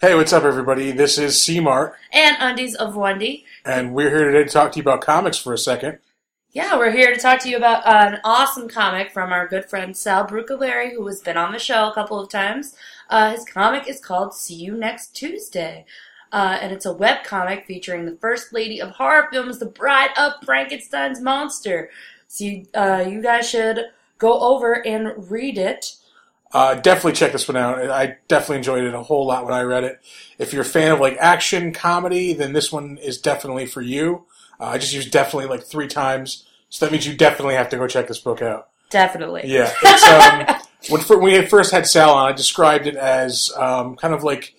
Hey, what's up, everybody? This is C Mart, and Undies of Wendy. and we're here today to talk to you about comics for a second. Yeah, we're here to talk to you about an awesome comic from our good friend Sal Brucaleri, who has been on the show a couple of times. Uh, his comic is called See You Next Tuesday. Uh, and it's a web comic featuring the first lady of horror films, the bride of Frankenstein's monster. So you, uh, you guys should go over and read it. Uh, definitely check this one out. I definitely enjoyed it a whole lot when I read it. If you're a fan of like action comedy, then this one is definitely for you. Uh, I just used definitely like three times, so that means you definitely have to go check this book out. Definitely. Yeah, it's, um, when, fir- when we first had Sal on, I described it as um, kind of like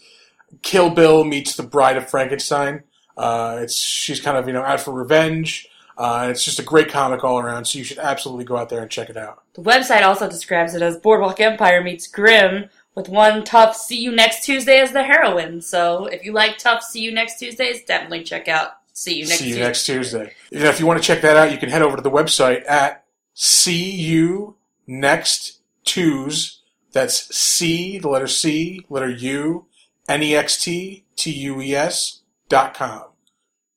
Kill Bill meets The Bride of Frankenstein. Uh, it's she's kind of you know out for revenge. Uh, it's just a great comic all around, so you should absolutely go out there and check it out. The website also describes it as Boardwalk Empire meets Grimm, with one tough See You Next Tuesday as the heroine. So if you like tough See You Next Tuesdays, definitely check out See You Next See you Tuesday. next Tuesday. You know, if you want to check that out, you can head over to the website at see you next Tues. That's C, the letter C, letter U, N E X T T U E S dot com.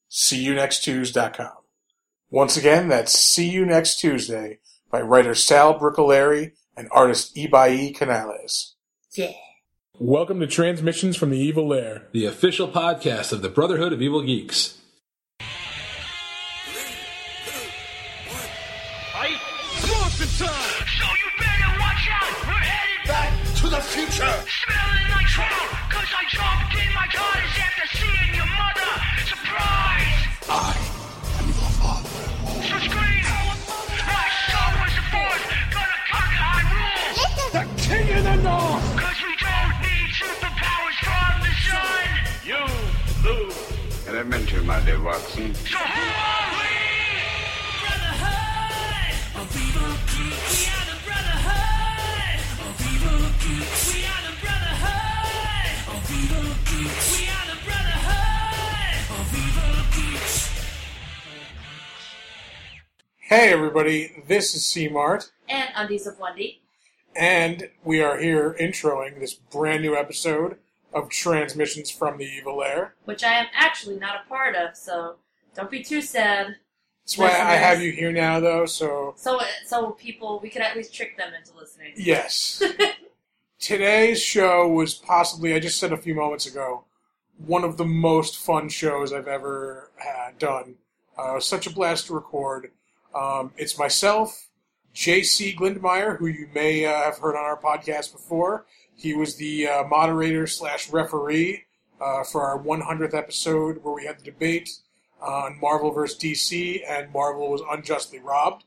See you next Tues dot com. Once again, that's See You Next Tuesday by writer Sal Brucaleri and artist Ibai Canales. Yeah. Welcome to Transmissions from the Evil Lair. the official podcast of the Brotherhood of Evil Geeks. Fight! Morphin time! So you better watch out. We're headed Back to the future! smelling like trout. Cause I jumped in my TARDIS king of the north! Cause we don't need superpowers from the sun. You lose. Elementary, my dear Watson. So who are we? Brotherhood of evil geeks. We are the brotherhood of evil geeks. We are the brotherhood of evil geeks. We are the brotherhood of evil geeks. Hey everybody, this is C Mart. And Undies of Wendy. And we are here introing this brand new episode of Transmissions from the Evil Lair. which I am actually not a part of, so don't be too sad. That's why I have you here now, though, so So, so people, we could at least trick them into listening. yes. Today's show was possibly, I just said a few moments ago, one of the most fun shows I've ever had done. Uh, such a blast to record. Um, it's myself, J.C. Glindmeyer, who you may uh, have heard on our podcast before. He was the uh, moderator slash referee uh, for our 100th episode where we had the debate on Marvel versus DC and Marvel was unjustly robbed.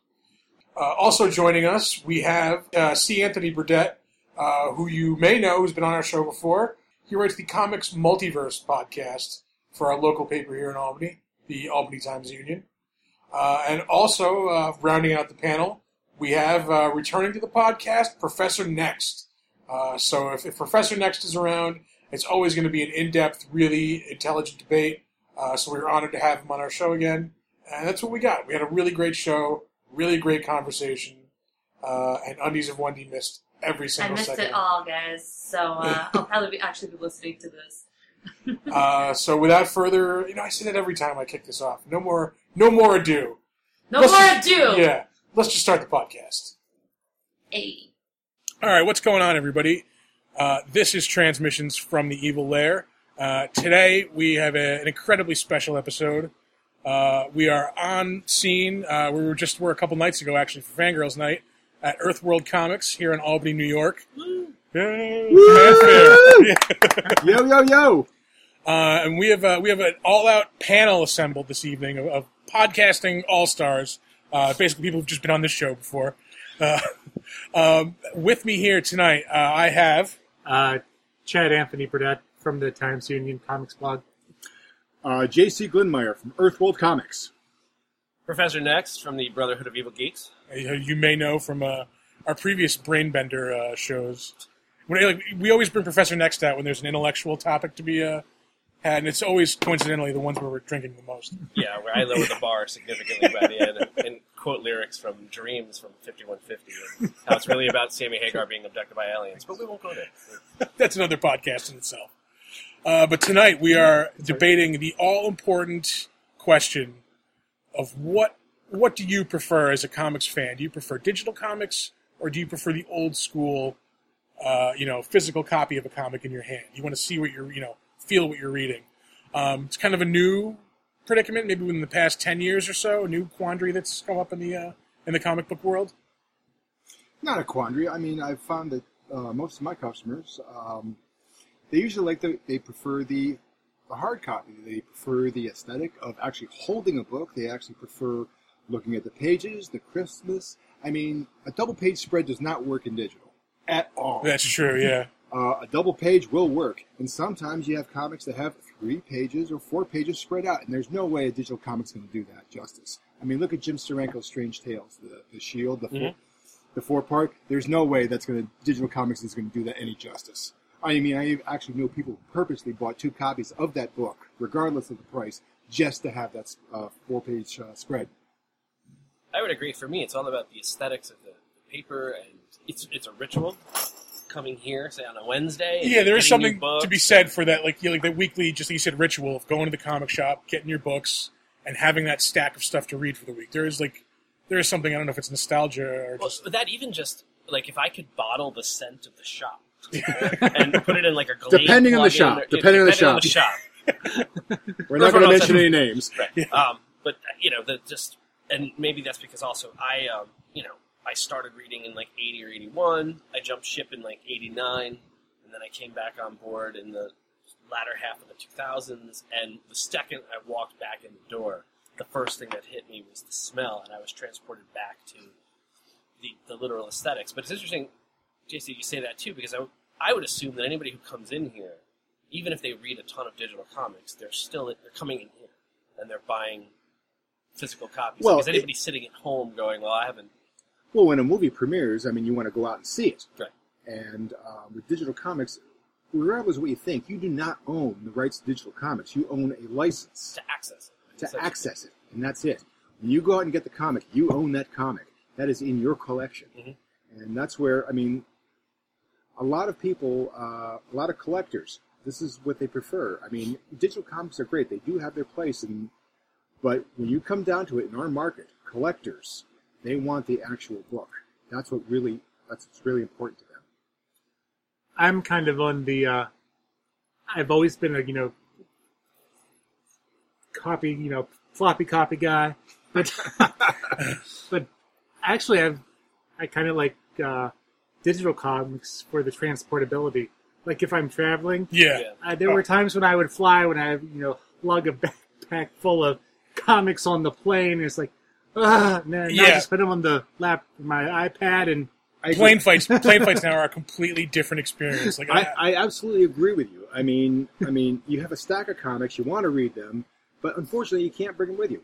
Uh, also joining us, we have uh, C. Anthony Burdett, uh, who you may know who's been on our show before. He writes the Comics Multiverse podcast for our local paper here in Albany, the Albany Times Union. And also, rounding out the panel, we have uh, returning to the podcast, Professor Next. Uh, so if, if Professor Next is around, it's always going to be an in-depth, really intelligent debate. Uh, so we're honored to have him on our show again, and that's what we got. We had a really great show, really great conversation, uh, and Undies of Wendy missed every single. I missed second. it all, guys. So uh, I'll probably be, actually be listening to this. Uh, so without further, you know, I say that every time I kick this off. No more, no more ado. No Let's more just- ado. Yeah, let's just start the podcast. Hey. All right, what's going on, everybody? Uh, this is Transmissions from the Evil Lair. Uh, today we have a, an incredibly special episode. Uh, we are on scene. Uh, we were just were a couple nights ago, actually, for Fangirls Night at Earthworld Comics here in Albany, New York. Yay. Fanfare. Yo, yo, yo! Uh, and we have uh, we have an all-out panel assembled this evening of, of podcasting all-stars, uh, basically people who've just been on this show before. Uh, um, with me here tonight, uh, I have Uh, Chad Anthony Burdett from the Times Union Comics blog. Uh, J.C. Glindmeyer from Earthworld Comics. Professor Next from the Brotherhood of Evil Geeks. uh, you may know from uh, our previous Brainbender uh, shows. When, like, we always bring Professor Next out when there's an intellectual topic to be uh, had, and it's always coincidentally the ones where we're drinking the most. Yeah, where I lower the bar significantly by the end and, and quote lyrics from Dreams from 5150 and how it's really about Sammy Hagar being abducted by aliens. But we won't go there. That's another podcast in itself. Uh, but tonight we are debating the all-important question of what what do you prefer as a comics fan? Do you prefer digital comics or do you prefer the old school, uh, you know, physical copy of a comic in your hand? You want to see what you're, you know, feel what you're reading. Um, it's kind of a new predicament, maybe within the past ten years or so, a new quandary that's come up in the uh, in the comic book world. Not a quandary. I mean, I've found that uh, most of my customers, um, they usually like the, they prefer the the hard copy. They prefer the aesthetic of actually holding a book. They actually prefer looking at the pages, the crispness. I mean, a double page spread does not work in digital at all. That's true. Yeah. Uh, a double page will work, and sometimes you have comics that have three pages or four pages spread out, and there's no way a digital comic's going to do that justice. I mean, look at Jim Steranko's Strange Tales, the, the Shield, the four, the four part. There's no way that's going to digital comics is going to do that any justice. I mean, I actually know people who purposely bought two copies of that book, regardless of the price, just to have that uh, four page uh, spread. I would agree. For me, it's all about the aesthetics of the, the paper, and it's it's a ritual. Coming here, say on a Wednesday. Yeah, there is something to be said for that, like you know, like the weekly, just like you said, ritual of going to the comic shop, getting your books, and having that stack of stuff to read for the week. There is like, there is something I don't know if it's nostalgia or Well, just but that even just like if I could bottle the scent of the shop and put it in like a Glade Depending on the plug-in shop. or- Depending on the shop. We're not going to mention any names. Right. Um, but you know, the just and maybe that's because also I, um, you know, I started reading in like eighty or eighty-one. I jumped ship in like eighty-nine, and then I came back on board in the latter half of the two thousands. And the second I walked back in the door, the first thing that hit me was the smell, and I was transported back to the the literal aesthetics. But it's interesting, JC, you say that too, because I, would- I would assume that anybody who comes in here, even if they read a ton of digital comics, they're still they're coming in here and they're buying physical copies. Well, because it- anybody sitting at home going, "Well, I haven't." Well, when a movie premieres, I mean, you want to go out and see it. Right. And uh, with digital comics, regardless of what you think, you do not own the rights to digital comics. You own a license to access it. to access it, and that's it. When you go out and get the comic, you own that comic. That is in your collection, Mhm. and that's where I mean, a lot of people, uh, a lot of collectors, this is what they prefer. I mean, digital comics are great; they do have their place, and but when you come down to it, in our market, collectors, they want the actual book. That's what really that's what's really important to them. I'm kind of on the. Uh, I've always been a you know copy you know floppy copy guy, but but actually I've I kind of like uh, digital comics for the transportability. Like if I'm traveling, yeah. Yeah. uh, there were times when I would fly when I you know lug a backpack full of comics on the plane. It's like, ah, now Yeah. just put them on the lap, my iPad, and I. Plane fights, plane fights now are a completely different experience. Like I, I absolutely agree with you. I mean, I mean, you have a stack of comics, you want to read them, but unfortunately, you can't bring them with you.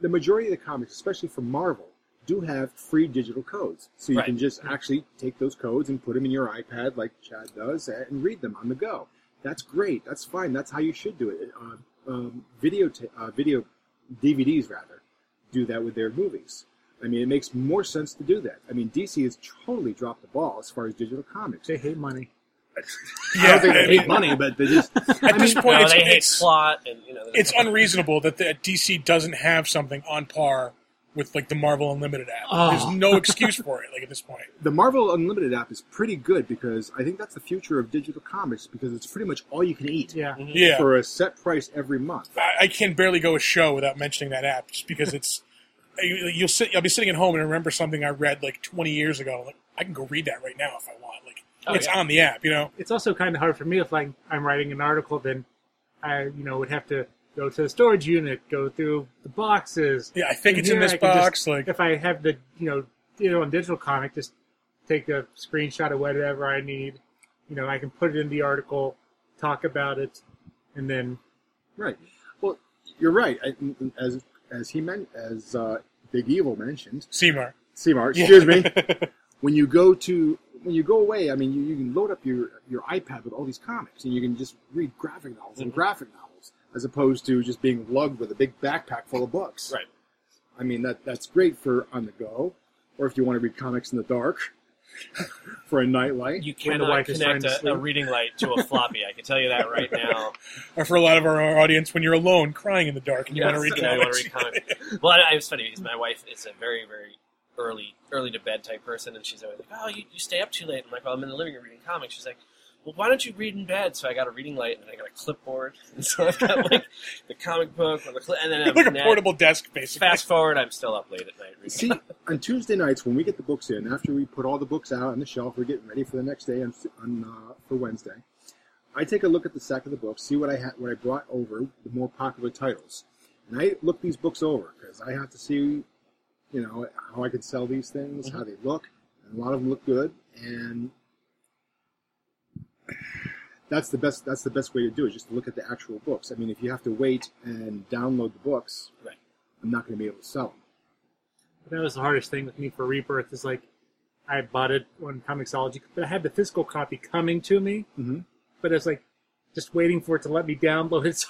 The majority of the comics, especially from Marvel, do have free digital codes, so you Right. can just actually take those codes and put them in your iPad, like Chad does, and read them on the go. That's great. That's fine. That's how you should do it. Uh, um, video, ta- uh, video DVDs rather, do that with their movies. I mean, it makes more sense to do that. I mean, DC has totally dropped the ball as far as digital comics. they hate money. I don't think they hate money, but they just. at this point, No, it's, they hate it's, plot, and you know, it's unreasonable that the DC doesn't have something on par with like the Marvel Unlimited app. Oh. There's no excuse for it. Like at this point, The Marvel Unlimited app is pretty good because I think that's the future of digital comics because it's pretty much all you can eat Yeah. Mm-hmm. yeah. for a set price every month. I, I can barely go a show without mentioning that app, just because it's. you- You'll sit. I'll be sitting at home and remember something I read like 20 years ago. Like I can go read that right now if I want. Like Oh, it's yeah. on the app, you know. it's also kind of hard for me if like I'm writing an article, then I you know would have to go to the storage unit, go through the boxes. Yeah, I think And it's in this I box. just- like if I have the you know you know on digital comic, just take a screenshot of whatever I need. You know, I can put it in the article, talk about it, and then Right. Well, you're right. I, as as he meant, as uh, Big Evil mentioned, Seymour. Seymour, excuse me. When you go to when you go away, I mean, you, you can load up your your iPad with all these comics, and you can just read graphic novels and graphic novels, as opposed to just being lugged with a big backpack full of books. right. I mean, that that's great for on the go, or if you want to read comics in the dark. for a night light. You When the cannot wife is trying connect a, a reading light to a floppy. I can tell you that right now. Or for a lot of our audience, when you're alone, crying in the dark, and you want to read Yes, yeah, wanna comics. read comics. well, I, it's funny because my wife is a very, very early, early to bed type person, and she's always like, "Oh, you, you stay up too late." I'm like, "Well, I'm in the living room reading comics." She's like, "Well, why don't you read in bed?" So I got a reading light and I got a clipboard, and so I've got like the comic book, or the cli- and then I have like a net. portable desk, basically. Fast forward, I'm still up late at night reading. See, on Tuesday nights when we get the books in, after we put all the books out on the shelf, we're getting ready for the next day on, on uh, for Wednesday. I take a look at the stack of the books, see what I had, what I brought over, the more popular titles, and I look these books over because I have to see, you know, how I can sell these things, how they look, and a lot of them look good, and that's the best. That's the best way to do it. Just to look at the actual books. I mean, if you have to wait and download the books, Right. I'm not going to be able to sell them. That was the hardest thing with me for Rebirth. Is like I bought it on Comixology, but I had the physical copy coming to me. Mm-hmm. But it's like just waiting for it to let me download it, so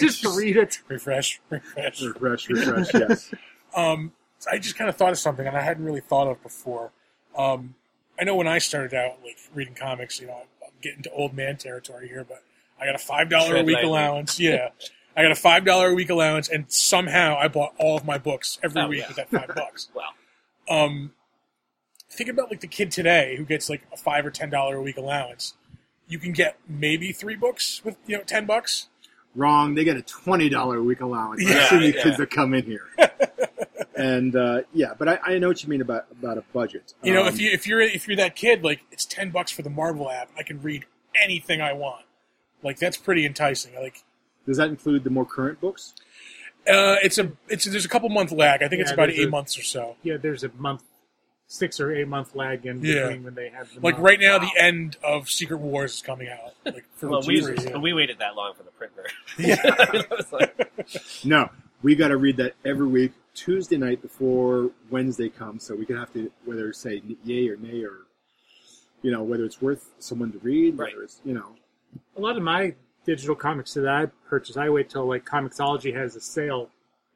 just to read it. refresh, refresh. Refresh, refresh, yes. Um, I just kind of thought of something, and I hadn't really thought of before. Um, I know when I started out, like reading comics, you know, I'm getting to old man territory here, but I got a five dollar a week lightly. allowance. Yeah, I got a five dollar a week allowance, and somehow I bought all of my books every Oh, week yeah. with that five bucks. Wow. Um, think about like the kid today who gets like a five or ten dollar a week allowance. You can get maybe three books with you know ten bucks. Wrong. They get a twenty dollar a week allowance. Yeah, I've seen the yeah. kids that come in here. and uh, yeah, but I, I know what you mean about about a budget. You know, Um, if you if you're if you're that kid, like it's ten bucks for the Marvel app. I can read anything I want. Like that's pretty enticing. Like does that include the more current books? uh, it's a it's there's a couple month lag. I think it's about eight a- months or so. Yeah, there's a month, six or eight month lag in Yeah. between when they have the Like month. right now, the end of Secret Wars is coming out. Like for Well, we, free, yeah. we waited that long for the print version. It was like- No, we got to read that every week Tuesday night before Wednesday comes, so we can have to whether say yay or nay or you know whether it's worth someone to read, Right. whether it's you know a lot of my digital comics that I purchase, I wait till like Comixology has a sale,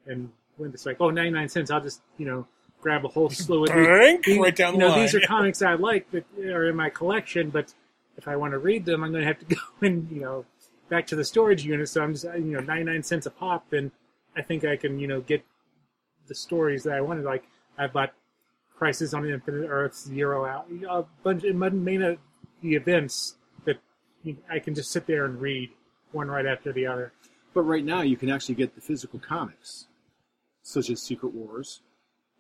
and when it's like oh 99 cents, I'll just you know grab a whole slew of these. These- right down you the know, line. these are comics I like that are in my collection, but if I want to read them, I'm going to have to go and you know back to the storage unit. So I'm just you know 99 cents a pop, and I think I can you know get the stories that I wanted. Like I bought Crisis on the Infinite Earths, Zero Hour, a bunch of main of the events that I can just sit there and read one right after the other. But right now, you can actually get the physical comics, such as Secret Wars.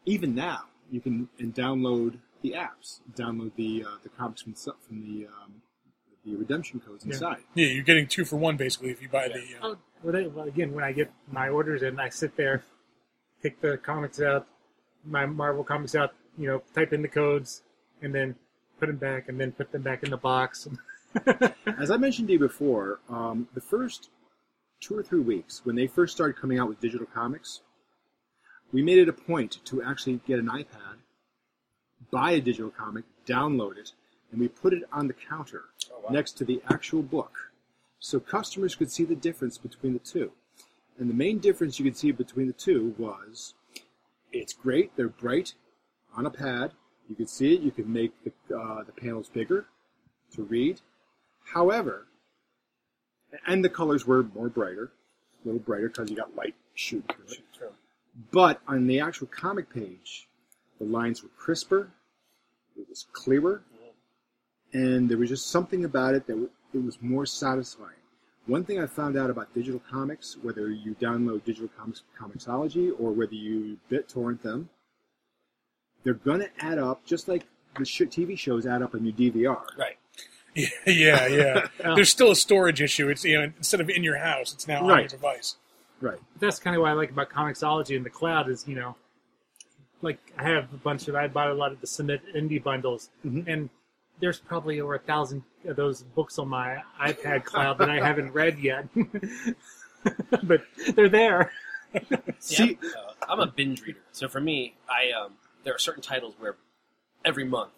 Even now, you can and download the apps, download the uh, the comics from the- from the um, the redemption codes Yeah. inside. yeah, you're getting two for one basically if you buy the. Uh, Oh, well, they, well, again, when I get my orders in, I sit there, pick the comics out, my Marvel comics out, you know, type in the codes, and then put them back, and then put them back in the box. As I mentioned to you before, um, the first two or three weeks when they first started coming out with digital comics, we made it a point to actually get an iPad, buy a digital comic, download it, and we put it on the counter next to the actual book, so customers could see the difference between the two. And the main difference you could see between the two was it's great, they're bright on a pad. You can see it, you can make the, uh, the panels bigger to read. However, and the colors were more brighter, a little brighter because you got light shooting through it. But on the actual comic page, the lines were crisper, it was clearer, and there was just something about it that it was more satisfying. One thing I found out about digital comics, whether you download digital comics from Comixology or whether you BitTorrent them, they're going to add up just like the sh- TV shows add up on your DVR. right. yeah, yeah. There's still a storage issue. It's you know instead of in your house, it's now on Right. your device. Right. That's kind of what I like about Comixology in the cloud is, you know, like I have a bunch of, I bought a lot of the Submit Indie bundles, mm-hmm. and there's probably over a thousand of those books on my iPad cloud that I haven't read yet. but they're there. See, Yeah, uh, I'm a binge reader, so for me, I um, there are certain titles where every month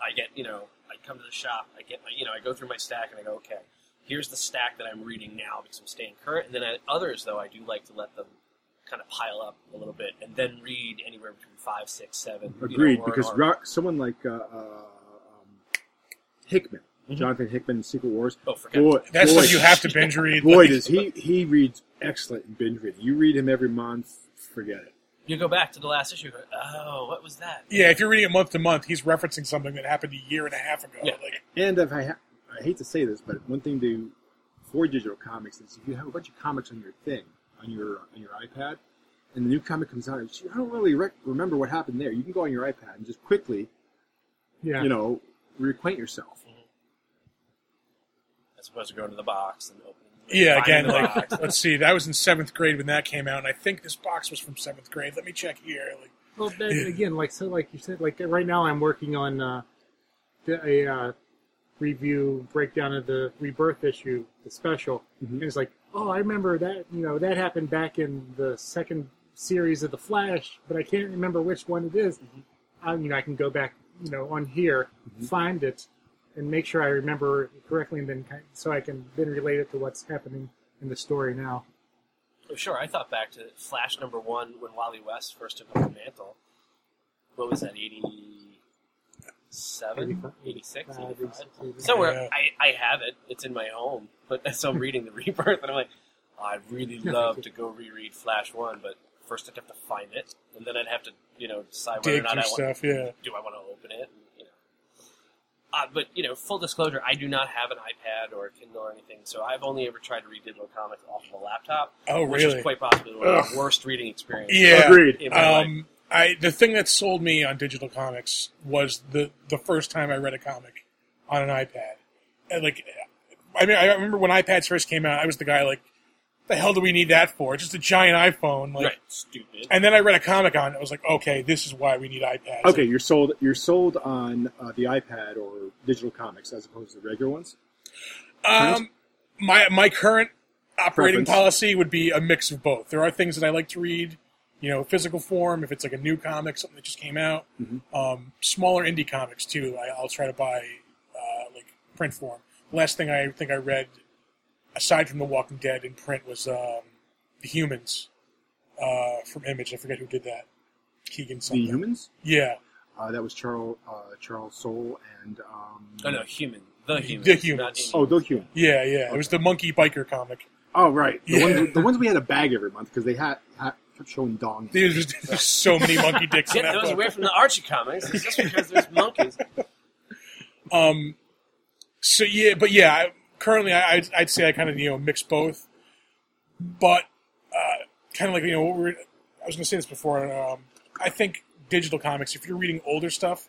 I get, you know, I come to the shop, I get my, you know, I go through my stack and I go, okay, here's the stack that I'm reading now because I'm staying current, and then I, others though I do like to let them kind of pile up a little bit and then read anywhere between five, six, seven. you know, Agreed, or- because or- Ro- someone like uh, uh, Hickman, mm-hmm. Jonathan Hickman, Secret Wars. Oh, forget boy, That's boy, what you have to binge read. Boy, like- does he he reads excellent in binge reading. You read him every month, forget it. You go back to the last issue. Go, oh, what was that? Yeah, if you're reading it month to month, he's referencing something that happened a year and a half ago. Yeah. Like, And if I ha- I hate to say this, but one thing to for digital comics is if you have a bunch of comics on your thing on your on your iPad, and the new comic comes out, I don't really rec- remember what happened there. You can go on your iPad and just quickly, Yeah. you know, reacquaint yourself. As opposed to going to the box and opening. yeah, again, like let's see, that was in seventh grade when that came out, and I think this box was from seventh grade. Let me check here. Like, Well, that, again, like so, like you said, like right now I'm working on uh, a uh, review breakdown of the rebirth issue, the special, and it's like, oh, I remember that. You know, that happened back in the second series of the Flash, but I can't remember which one it is. I, you know, I can go back, you know, on here, mm-hmm. find it, and make sure I remember correctly, and then so I can then relate it to what's happening in the story now. Oh, sure, I thought back to Flash number one when Wally West first took up the mantle. What was that, 87? 86? 85? Somewhere, Yeah. I, I have it. It's in my home. But so I'm reading the Rebirth, and I'm like, "Oh, I'd really love to go reread Flash 1, but first I'd have to find it, and then I'd have to, you know, decide whether or not through I want stuff. Yeah. do I want to open it? And, you know. Uh, but you know, full disclosure, I do not have an iPad or a Kindle or anything, so I've only ever tried to read digital comics off of a laptop, Oh, which really? is quite possibly one of the worst reading experiences. Yeah. Agreed. In my life. Um, I the thing that sold me on digital comics was the the first time I read a comic on an iPad. And like, I mean, I remember when iPads first came out, I was the guy like, "The hell do we need that for? It's just a giant iPhone." Like, right, stupid. and then I read a comic on it. I was like, "Okay, this is why we need iPads." Okay, you're sold. You're sold on uh, the iPad or digital comics as opposed to the regular ones. Um, my my current operating Preference. policy would be a mix of both. There are things that I like to read, you know, physical form. If it's like a new comic, something that just came out, um, smaller indie comics too. I, I'll try to buy uh, like print form. The last thing I think I read, aside from The Walking Dead in print, was um, The Humans uh, from Image. I forget who did that. Keegan something. The humans. Yeah, Uh, that was Charles uh, Charles Soule and um, oh no, human, the human, The Humans. oh, the human. yeah, yeah. It was the monkey biker comic. Oh, right. The, Yeah. ones, the ones we had a bag every month because they had, had kept showing dong. There's just there's so many monkey dicks Get that those away from the Archie comics. It's just because there's monkeys. Um, so yeah, but yeah, I, currently I, I'd, I'd say I kind of you know mix both, but uh, kind of like you know what we're. I was going to say this before. Um, I think digital comics, if you're reading older stuff,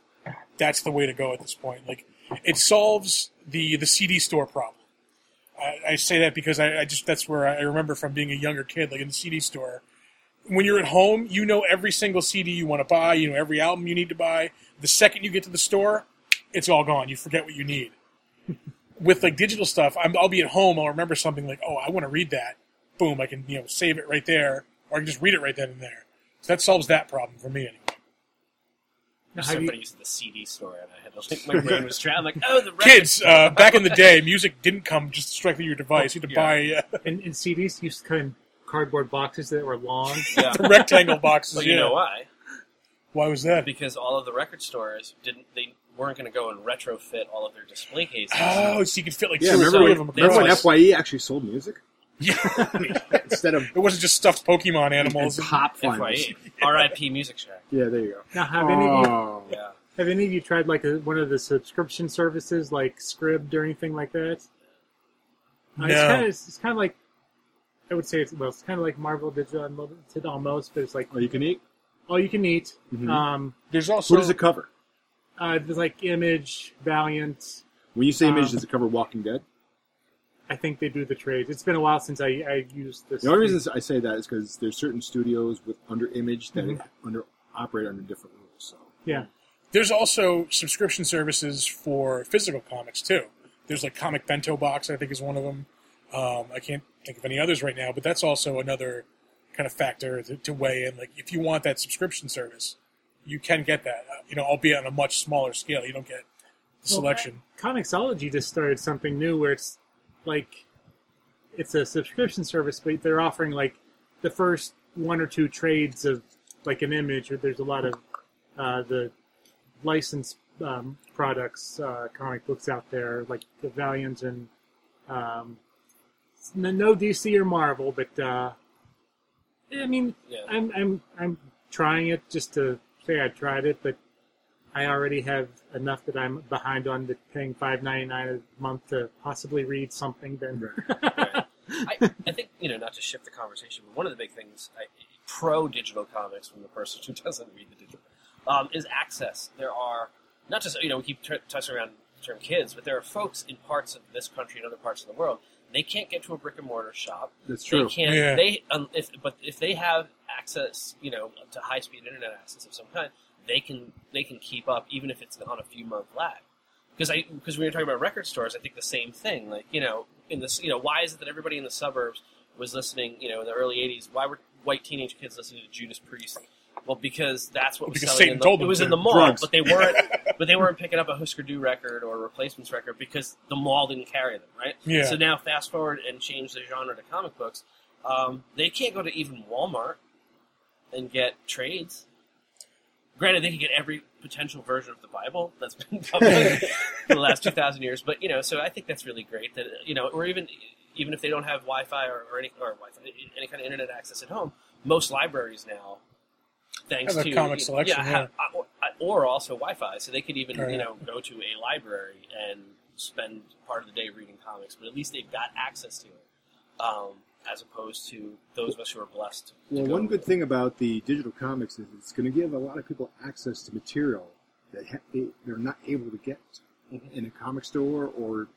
that's the way to go at this point. Like it solves the the CD store problem. I, I say that because I, I just that's where I remember from being a younger kid, like in the CD store. When you're at home, you know every single CD you want to buy, you know every album you need to buy. The second you get to the store, it's all gone. You forget what you need. With like digital stuff, I'm, I'll be at home. I'll remember something like, oh, I want to read that. Boom, I can you know save it right there, or I can just read it right then and there. So that solves that problem for me anyway. Now, There's have you- somebody used the CD store, and I had to like my brain was trapped. I'm like, oh, the record Kids, uh, back in the day, music didn't come just directly to your device. You had to Yeah. buy uh, and, and CDs used to come in cardboard boxes that were long. yeah. rectangle boxes. Well, you yeah. know why? Why was that? Because all of the record stores didn't. They weren't going to go and retrofit all of their display cases. Oh, so you could fit like Yeah, two or remember, three when, of them remember when. FYE actually sold music Yeah. instead of it wasn't just stuffed Pokemon animals. pop vinyls? FYE, R.I.P. Music Shack. Yeah, there you go. Now, have any of you Oh. Yeah. have any of you tried like a, one of the subscription services like Scribd or anything like that? Uh, It's No. kind of it's kind of like I would say it's well, it's kind of like Marvel Digital Unlimited almost, but it's like Oh, you can eat. all you can eat. Mhm. Um, There's also What does it cover? Uh, there's like Image, Valiant. When you say image, Um, does it cover Walking Dead? I think they do the trades. It's been a while since I, I used this. The only reason I say that is because there's certain studios with under image that Mhm. under operate under different rules. So yeah, There's also subscription services for physical comics too. There's like Comic Bento Box, I think is one of them. Um, I can't think of any others right now, but that's also another kind of factor to, to weigh in. Like if you want that subscription service, you can get that. Uh, you know, albeit on a much smaller scale. You don't get the Well, selection. Comixology just started something new where it's like it's a subscription service, but they're offering like the first one or two trades of like an image, or there's a lot of uh, the licensed um, products, uh, comic books out there, like the Valiant and um, no DC or Marvel, but uh, I mean, Yeah. I'm I'm I'm trying it just to say I tried it, but I already have enough that I'm behind on the paying five ninety nine a month to possibly read something. Then I, I think you know not to shift the conversation, but one of the big things I, pro digital comics from the person who doesn't read the digital um, is access. There are not just you know we keep t- touching around the term kids, but there are folks in parts of this country and other parts of the world they can't get to a brick and mortar shop. That's true. They true. can't. Yeah. They um, if but if they have access, you know, to high speed internet access of some kind, they can they can keep up even if it's on a few month lag. Because I because when you're talking about record stores, I think the same thing. Like you know, in this you know, why is it that everybody in the suburbs was listening? You know, in the early '80s, why were white teenage kids listening to Judas Priest? Well, because that's what was Because selling. Satan in the, told it was to. in the mall, Drugs. but they weren't. but they weren't picking up a Husker Du record or a Replacements record because the mall didn't carry them, right? Yeah. So now, fast forward and change the genre to comic books. Um, they can't go to even Walmart and get trades. Granted, they can get every potential version of the Bible that's been published for the last two thousand years, but you know, so I think that's really great that you know, or even even if they don't have Wi-Fi or, or any or Wi-Fi, any kind of internet access at home, most libraries now, thanks to comic selection, yeah, have- or, also Wi-Fi, so they could even Right. you know go to a library and spend part of the day reading comics, but at least they've got access to it, um, as opposed to those of us who are blessed. Well, go one good thing about the digital comics is it's going to give a lot of people access to material that ha- they, they're not able to get in a comic store or,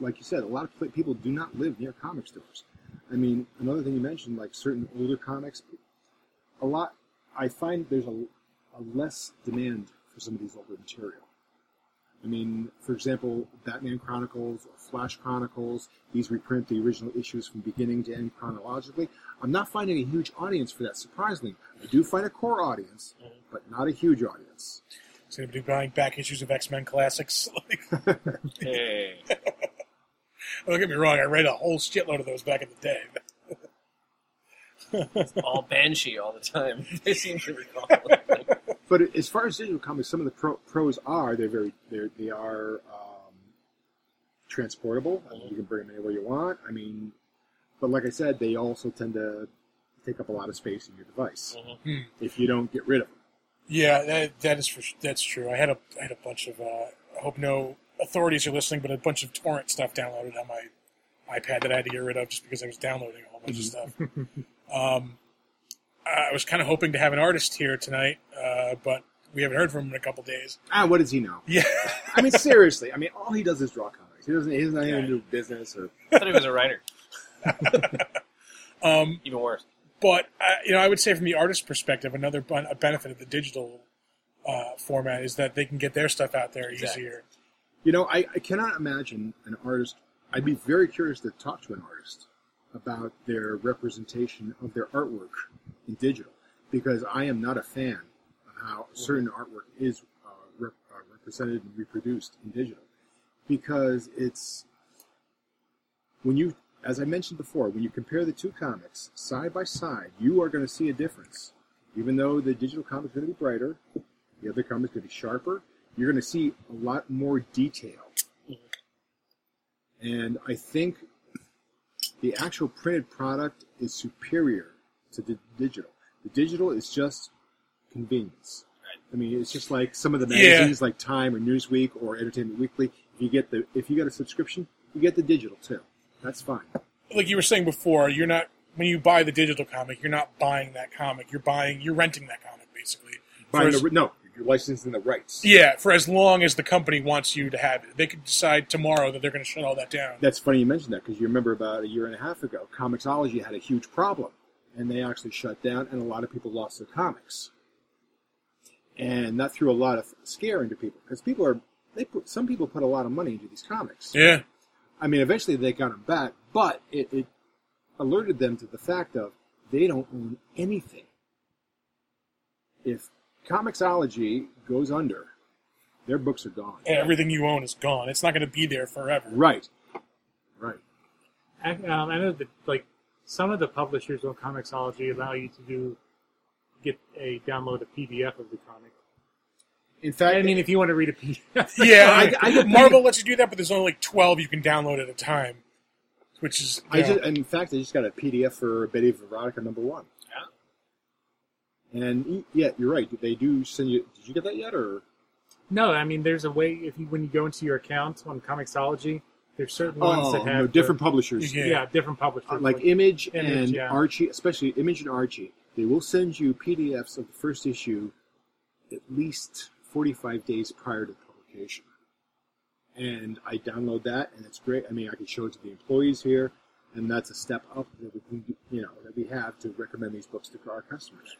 like you said, a lot of people do not live near comic stores. I mean, another thing you mentioned, like certain older comics, a lot. I find there's a, a less demand for some of these older material. I mean, for example, Batman Chronicles or Flash Chronicles, these reprint the original issues from beginning to end chronologically. I'm not finding a huge audience for that, surprisingly. I do find a core audience, but not a huge audience. Is anybody buying back issues of X Men classics? Hey. don't get me wrong, I read a whole shitload of those back in the day. It's all Banshee all the time. They seem to recall. But as far as digital comics, some of the pro- pros are they're very they're, they are um, transportable. I mean, you can bring them anywhere you want. I mean, but like I said, they also tend to take up a lot of space in your device Mhm. if you don't get rid of them. Yeah, that, that is for, that's true. I had a I had a bunch of uh, I hope no authorities are listening, but a bunch of torrent stuff downloaded on my iPad that I had to get rid of just because I was downloading a whole bunch of stuff. Um, I was kind of hoping to have an artist here tonight, uh, but we haven't heard from him in a couple days. Ah, what does he know? Yeah, I mean, seriously. I mean, all he does is draw comics. He doesn't. He doesn't have anything to do business or. I thought he was a writer. um, Even worse. but uh, you know, I would say from the artist perspective, another bon- a benefit of the digital uh, format is that they can get their stuff out there Exactly. easier. You know, I, I cannot imagine an artist. I'd be very curious to talk to an artist about their representation of their artwork in digital, because I am not a fan of how certain artwork is uh, rep, uh, represented and reproduced in digital, because it's when you, as I mentioned before, when you compare the two comics side by side, you are going to see a difference. Even though the digital comic is going to be brighter, the other comic is going to be sharper. You're going to see a lot more detail. And I think the actual printed product is superior to the digital. The digital is just convenience. I mean, it's just like some of the Yeah. magazines, like Time or Newsweek or Entertainment Weekly. If you get the, if you get a subscription, you get the digital too. That's fine. like you were saying before, you're not when you buy the digital comic, you're not buying that comic. You're buying, you're renting that comic basically. Buying as- the, no, you're licensing the rights. yeah, for as long as the company wants you to have it, they could decide tomorrow that they're going to shut all that down. That's funny you mentioned that because you remember about a year and a half ago, Comixology had a huge problem, and they actually shut down, and a lot of people lost their comics, and that threw a lot of scare into people because people are they put some people put a lot of money into these comics. Yeah, I mean, eventually they got them back, but it, it alerted them to the fact of they don't own anything. If Comixology goes under, their books are gone. and everything you own is gone. It's not going to be there forever. Right. Right. I, um, I know that like some of the publishers on Comixology allow you to do get a download a PDF of the comic. In fact, I mean, if you want to read a PDF, Yeah, I- I get- Marvel lets you do that, but there's only like 12 you can download at a time, which is. I you know, just, in fact, I just got a PDF for Betty Veronica number one. Yeah. And y- yeah, you're right. They do send you. Did you get that yet, or no, I mean, there's a way if you when you go into your account on Comixology, there's certain ones oh, that have no, the- different publishers? Yeah. yeah, different publishers. Uh, like Image, Image, and yeah. Archie, especially Image and Archie, they will send you PDFs of the first issue at least 45 days prior to publication. And I download that, and it's great. I mean, I can show it to the employees here, and that's a step up that we can, you know, that we have to recommend these books to our customers.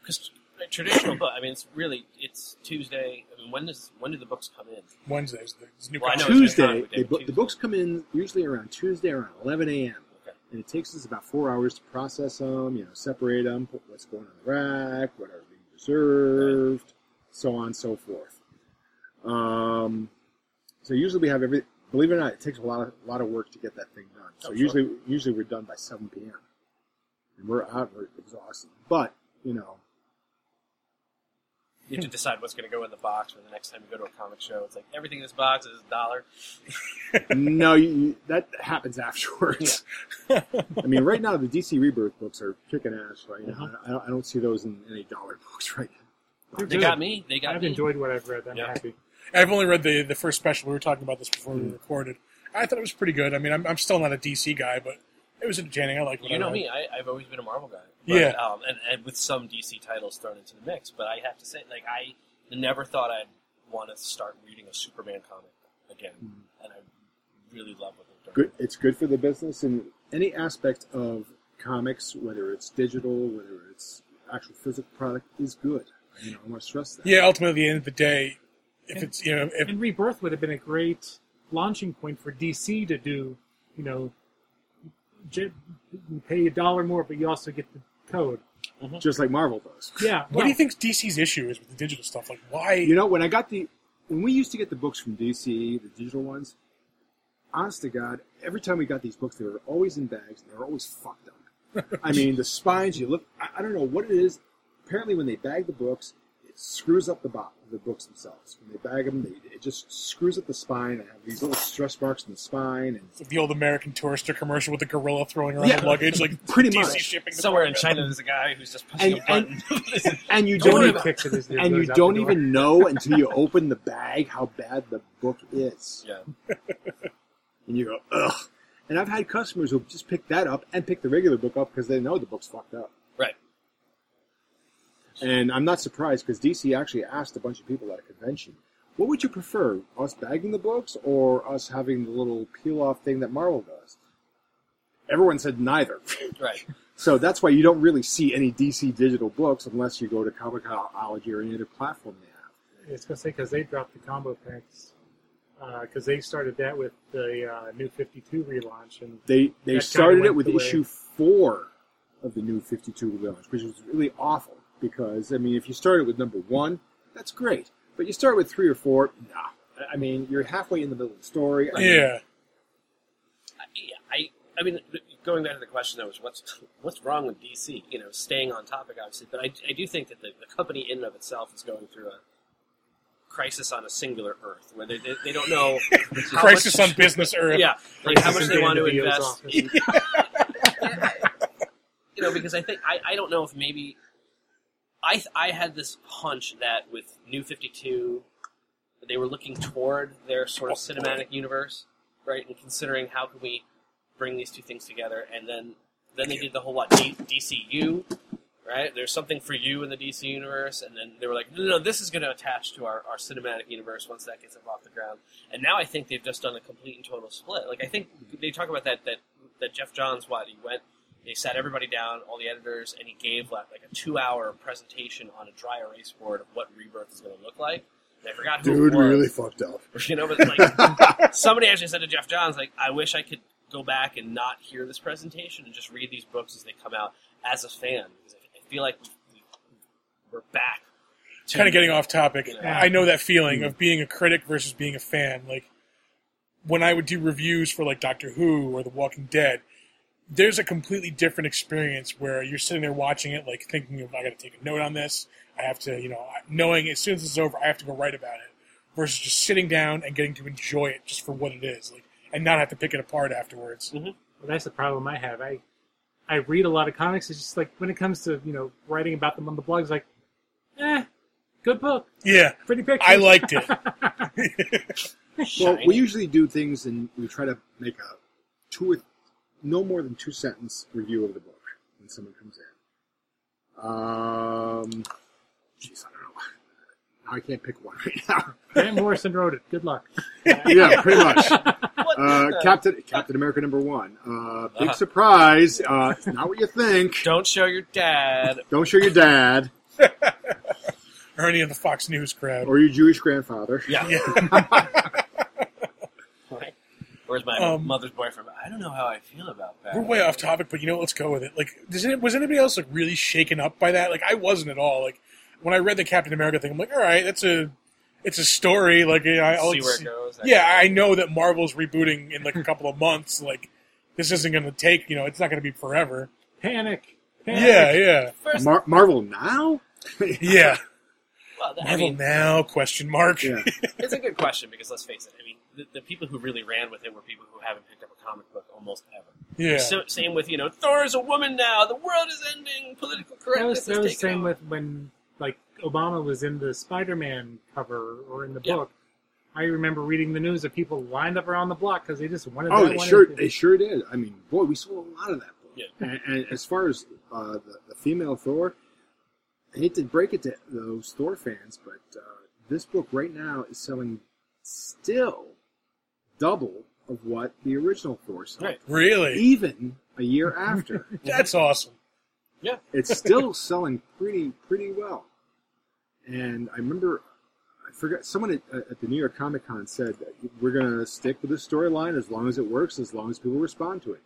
Because traditional book, I mean, it's really it's Tuesday. I mean, when does when do the books come in? Wednesdays. There's new Well, I know comics. it's been Tuesday, they but bo- the books come in usually around Tuesday around 11 a.m. And it takes us about four hours to process them, you know, separate them, put what's going on the rack, what are being reserved, so on and so forth. Um, so usually we have every. Believe it or not, it takes a lot of lot of work to get that thing done. So usually usually we're done by 7 p.m. and we're out, we're exhausted. But you know, You have to decide what's going to go in the box for the next time you go to a comic show. It's like everything in this box is a dollar. no, you, you, that happens afterwards. I mean, right now the DC Rebirth books are kicking ass right now. I, don't, I don't see those in any dollar books right now. They're They good. got me. They got I've me. enjoyed what I've read. I'm Yeah. happy. I've only read the the first special. We were talking about this before Hmm. we recorded. I thought it was pretty good. I mean, I'm, I'm still not a DC guy, but it was entertaining. I like You know read. me. I, I've always been a Marvel guy. But, Yeah. Um, and, and with some DC titles thrown into the mix, but I have to say, like, I never thought I'd want to start reading a Superman comic again, and I really love what they've done. Good. It's good for the business and any aspect of comics, whether it's digital, whether it's actual physical product, is good. You know, I want to stress that. Yeah, ultimately, at the end of the day, if it's you know, if And Rebirth would have been a great launching point for DC to do, you know, j- you pay a dollar more, but you also get the code. Mm-hmm. Just like Marvel does. Yeah. what do you think DC's issue is with the digital stuff? Like, why? You know, when I got the when we used to get the books from DC, the digital ones, honest to God, every time we got these books, they were always in bags and they were always fucked up. I mean, the spines, you look, I, I don't know what it is. Apparently, when they bag the books, it screws up the bottom of the books themselves. When they bag them, they, it just screws up the spine. and have these little stress marks in the spine. And It's like the old American Tourister commercial with the gorilla throwing around Yeah. the luggage, like Pretty DC much. shipping Somewhere in. China, there's a guy who's just pushing And- a button. and you Don't don't even even, kicks it as it and you don't even know until you open the bag how bad the book is. yeah. And you go, ugh. And I've had customers who just pick that up and pick the regular book up because they know the book's fucked up. Right. And I'm not surprised because DC actually asked a bunch of people at a convention, what would you prefer, us bagging the books or us having the little peel off thing that Marvel does? Everyone said neither. Right. so that's why you don't really see any DC digital books unless you go to Comixology or any other platform they have. It's going to say because they dropped the combo packs. Because they started that with the uh, new 52 relaunch, and They they started it with the way- issue four of the new 52 relaunch, which was really awful because I mean, if you started with number one, that's great, but you start with three or four, nah. I mean, you're halfway in the middle of the story. I mean, Yeah, I, I, I mean, going back to the question though, is what's what's wrong with DC? You know, staying on topic, obviously, but I, I do think that the, the company in and of itself is going through a crisis on a singular Earth, where they, they, they don't know how crisis much- on business Earth. Yeah, like how much they want to Dan DiDio's invest. office. you know, because I think I, I don't know if maybe I th- I had this hunch that with New Fifty Two, they were looking toward their sort of cinematic universe, right? And considering how can we bring these two things together, and then then they did the whole what D- DCU, right? There's something for you in the DC universe, and then they were like, no, no, no this is going to attach to our, our cinematic universe once that gets up off the ground. And now I think they've just done a complete and total split. Like I think they talk about that that that Geoff Johns what he went. They sat everybody down, all the editors, and he gave like, like a two-hour presentation on a dry erase board of what Rebirth is going to look like. And I forgot who dude, it was. really fucked up. You know, but like somebody actually said to Geoff Johns, like, I wish I could go back and not hear this presentation and just read these books as they come out as a fan because I I feel like we- we're back. To, kind of getting off topic. Yeah. I know that feeling hmm. of being a critic versus being a fan. Like when I would do reviews for like Doctor Who or The Walking Dead, there's a completely different experience where you're sitting there watching it, like thinking of I got to take a note on this. I have to, you know, knowing as soon as it's over, I have to go write about it, versus just sitting down and getting to enjoy it just for what it is, like, and not have to pick it apart afterwards. Well, that's the problem I have. I I read a lot of comics. It's just like when it comes to you know writing about them on the blogs, like, eh, good book, Yeah, pretty pictures. I liked it. Well, we usually do things and we try to make a two, or no more than two sentence review of the book when someone comes in. Um, jeez, I don't know. I can't pick one right now. Grant Morrison wrote it. Good luck. yeah, pretty much. Uh, Captain Captain America number one. Uh, big Uh-huh. surprise. Uh, it's not what you think. Don't show your dad. Don't show your dad or any of the Fox News crowd. or your Jewish grandfather. Yeah. Yeah. Where's my Um, mother's boyfriend? I don't know how I feel about that. We're way off topic, but you know, let's go with it. Like, does it, was anybody else like really shaken up by that? Like, I wasn't at all. Like, when I read the Captain America thing, I'm like, all right, that's a, it's a story. Like, you know, I, I'll See where it goes. Yeah, I know that Marvel's rebooting in like a couple of months. Like, this isn't going to take. You know, it's not going to be forever. Panic. Panic. Yeah, yeah, First, Mar- Marvel now? yeah. well, I Marvel mean, now? Question mark. Yeah. it's a good question because let's face it. I mean, the, the people who really ran with it were people who haven't picked up a comic book almost ever. Yeah. So, same with you know, Thor is a woman now. The world is ending. Political That correctness was, that is was same over. with when like Obama was in the Spider-Man cover or in the Yeah. book. I remember reading the news of people lined up around the block because they just wanted. Oh, that they sure they sure did. I mean, boy, we saw a lot of that book. Yeah. And, and as far as uh, the, the female Thor, I hate to break it to those Thor fans, but uh, this book right now is selling still double of what the original Thor sold. Right. Really? Even a year after, That's awesome. Yeah. it's still selling pretty pretty well. And I remember, I forgot someone at, at the New York Comic Con said that we're going to stick with the storyline as long as it works, as long as people respond to it.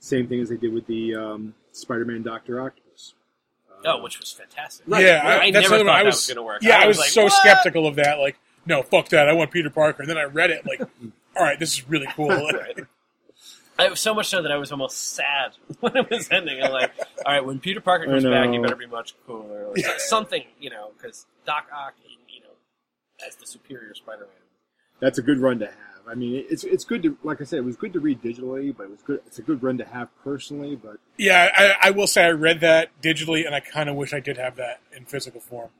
Same thing as they did with the um, Spider-Man Doctor Octopus. Uh, Oh, which was fantastic. yeah, I, I, never thought one. I that was, was going to work. Yeah, I was, like, so "What?" skeptical of that. Like, no, fuck that. I want Peter Parker. And then I read it. Like, all right, this is really cool. Right. I was so much so that I was almost sad when it was ending. I'm like, all right, when Peter Parker comes back, he better be much cooler. Or so- something, you know, because Doc Ock, you know, as the superior Spider-Man. That's a good run to have. I mean, it's it's good to like I said, it was good to read digitally, but it was good. It's a good run to have personally. But yeah, I, I will say I read that digitally, and I kind of wish I did have that in physical form.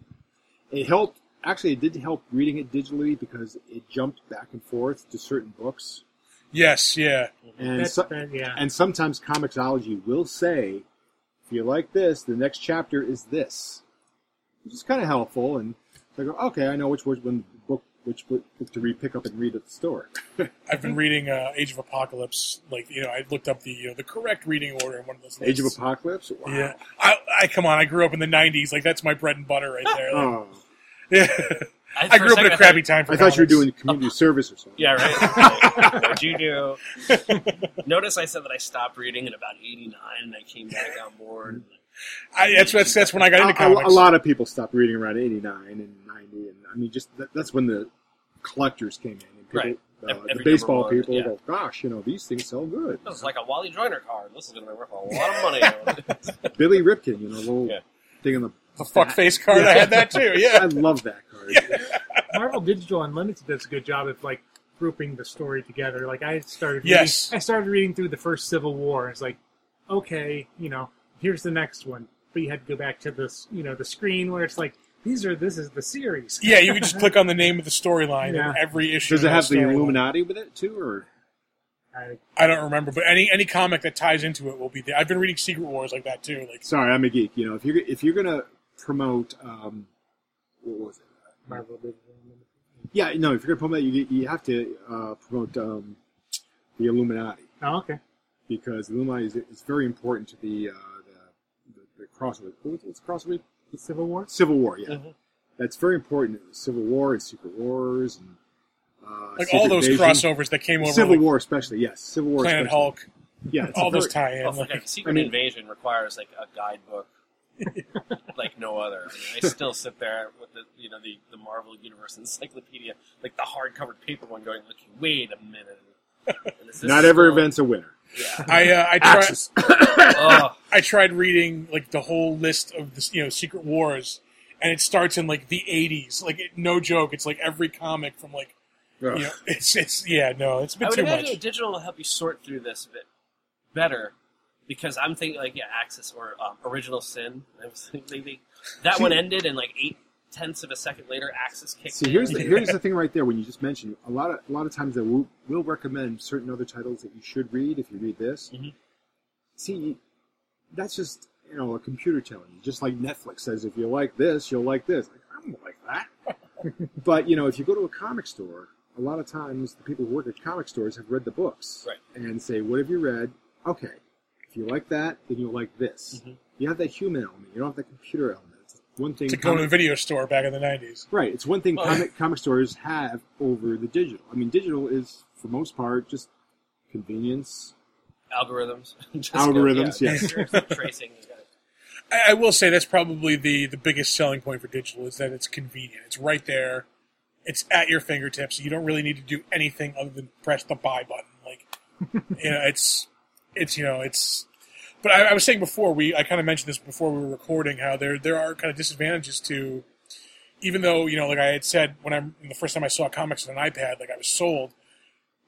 it helped. Actually, it did help reading it digitally because it jumped back and forth to certain books, Yes, yeah. and so, that- yeah. and sometimes Comixology will say, if you like this, the next chapter is this, which is kind of helpful. And I go, okay, I know which which one book which book to read, pick up and read at the store. I've been reading uh, Age of Apocalypse. Like, you know, I looked up the you know, the correct reading order in one of those lists. Age of Apocalypse. Wow. Yeah, I, I come on. I grew up in the '90s. Like, that's my bread and butter right there. Like, Oh, yeah. I, I grew up in a crappy time for I thought you were doing community service or something. Yeah, right. Like, What'd you do? Notice I said that I stopped reading in about '89, and I came back on board. I, that's, that's that's when I got into a- comics. a lot of people stopped reading around 89 and 90 and i mean just that, that's when the collectors came in and people, Right. uh, the baseball one, people yeah. go gosh you know these things sell good This is like a Wally Joyner card. This is going to be worth a lot of money. billy ripken you know little Yeah. thing in the the fuck face card. I had that too. Yeah, I love that card Marvel Digital Unlimited does a good job of like grouping the story together. Like I started, Yes. reading, I started reading through the first Civil War. It's like, okay, you know, here's the next one, but you had to go back to this, you know, the screen where it's like, these are this is the series. Yeah, you could just click on the name of the storyline Yeah. in every issue. does it have the storyline. illuminati with it too or I, I don't remember, but any any comic that ties into it will be there. I've been reading Secret Wars like that too. Like, sorry i'm a geek you know if you're if you're gonna promote um what was it Marvel Digital Unlimited. yeah no if you're gonna promote you you have to uh, promote um the illuminati Oh, okay. because the illuminati is, is very important to the uh the, the, the crossover what's what's crossover The Civil War. Civil War, yeah. Mhm. That's very important. Civil War and Secret Wars and uh, like Secret all those Invasion. crossovers that came over. Civil like War, especially, yes. Civil War, Planet especially. Hulk, Yeah, it's all a those tie-in. Oh, like- Secret I mean- Invasion requires like a guidebook, like no other. I, mean, I still sit there with the you know the, the Marvel Universe Encyclopedia, like the hard covered paper one, going, "Okay, wait a minute." And is this Not every still- event's a winner. Yeah. I uh, I tried oh, I tried reading like the whole list of this, you know, Secret Wars, and it starts in like the '80s. Like it, no joke, it's like every comic from like Ugh. you know, it's it's yeah, no, it's a I bit would too imagine much. digital will help you sort through this a bit better because I'm thinking like yeah, Axis or um, Original Sin. I was thinking that See- one ended, and like eight tenths of a second later, Axis kicked See, in. here's the here's the thing right there. When you just mentioned a lot of a lot of times that we'll, we'll recommend certain other titles that you should read if you read this. Mhm. See, that's just you know a computer telling you. Just like Netflix says, if you like this, you'll like this. Like, I don't like that. but you know, if you go to a comic store, a lot of times the people who work at comic stores have read the books Right. and say, "What have you read? Okay, if you like that, then you'll like this." Mhm. You have that human element. You don't have that computer element. It's one thing. to go to a video store back in the '90s. Right. It's one thing Well- comic comic stores have over the digital. I mean, digital is for most part just convenience. algorithms. Just Algorithms, go, yeah, yes. you're tracing. you got. I, I will say that's probably the the biggest selling point for digital is that it's convenient. It's right there. It's at your fingertips. You don't really need to do anything other than press the buy button. Like, you know, it's it's you know it's. But I, I was saying before we I kind of mentioned this before we were recording how there there are kind of disadvantages to, even though you know like I had said when I the first time I saw comics on an iPad like I was sold.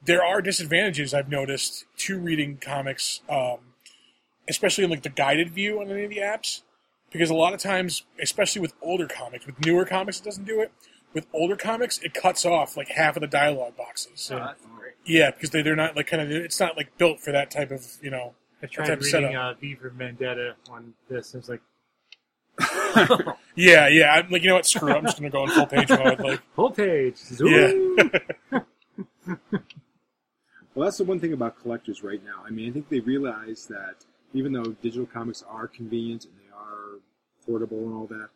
There are disadvantages I've noticed to reading comics, um, especially in like the guided view on any of the apps because a lot of times, especially with older comics, with newer comics, it doesn't do it. With older comics, it cuts off like half of the dialogue boxes. Yeah, because they, they're not like kind of. It's not like built for that type of you know. I type tried of reading setup. uh, V for Vendetta on this. and It's like Yeah, yeah. I'm like you know what? Screw. it. I'm just gonna go in full page mode. Like full page. Zoom. yeah, Well, that's the one thing about collectors right now. I mean, I think they realize that even though digital comics are convenient and they are portable and all that,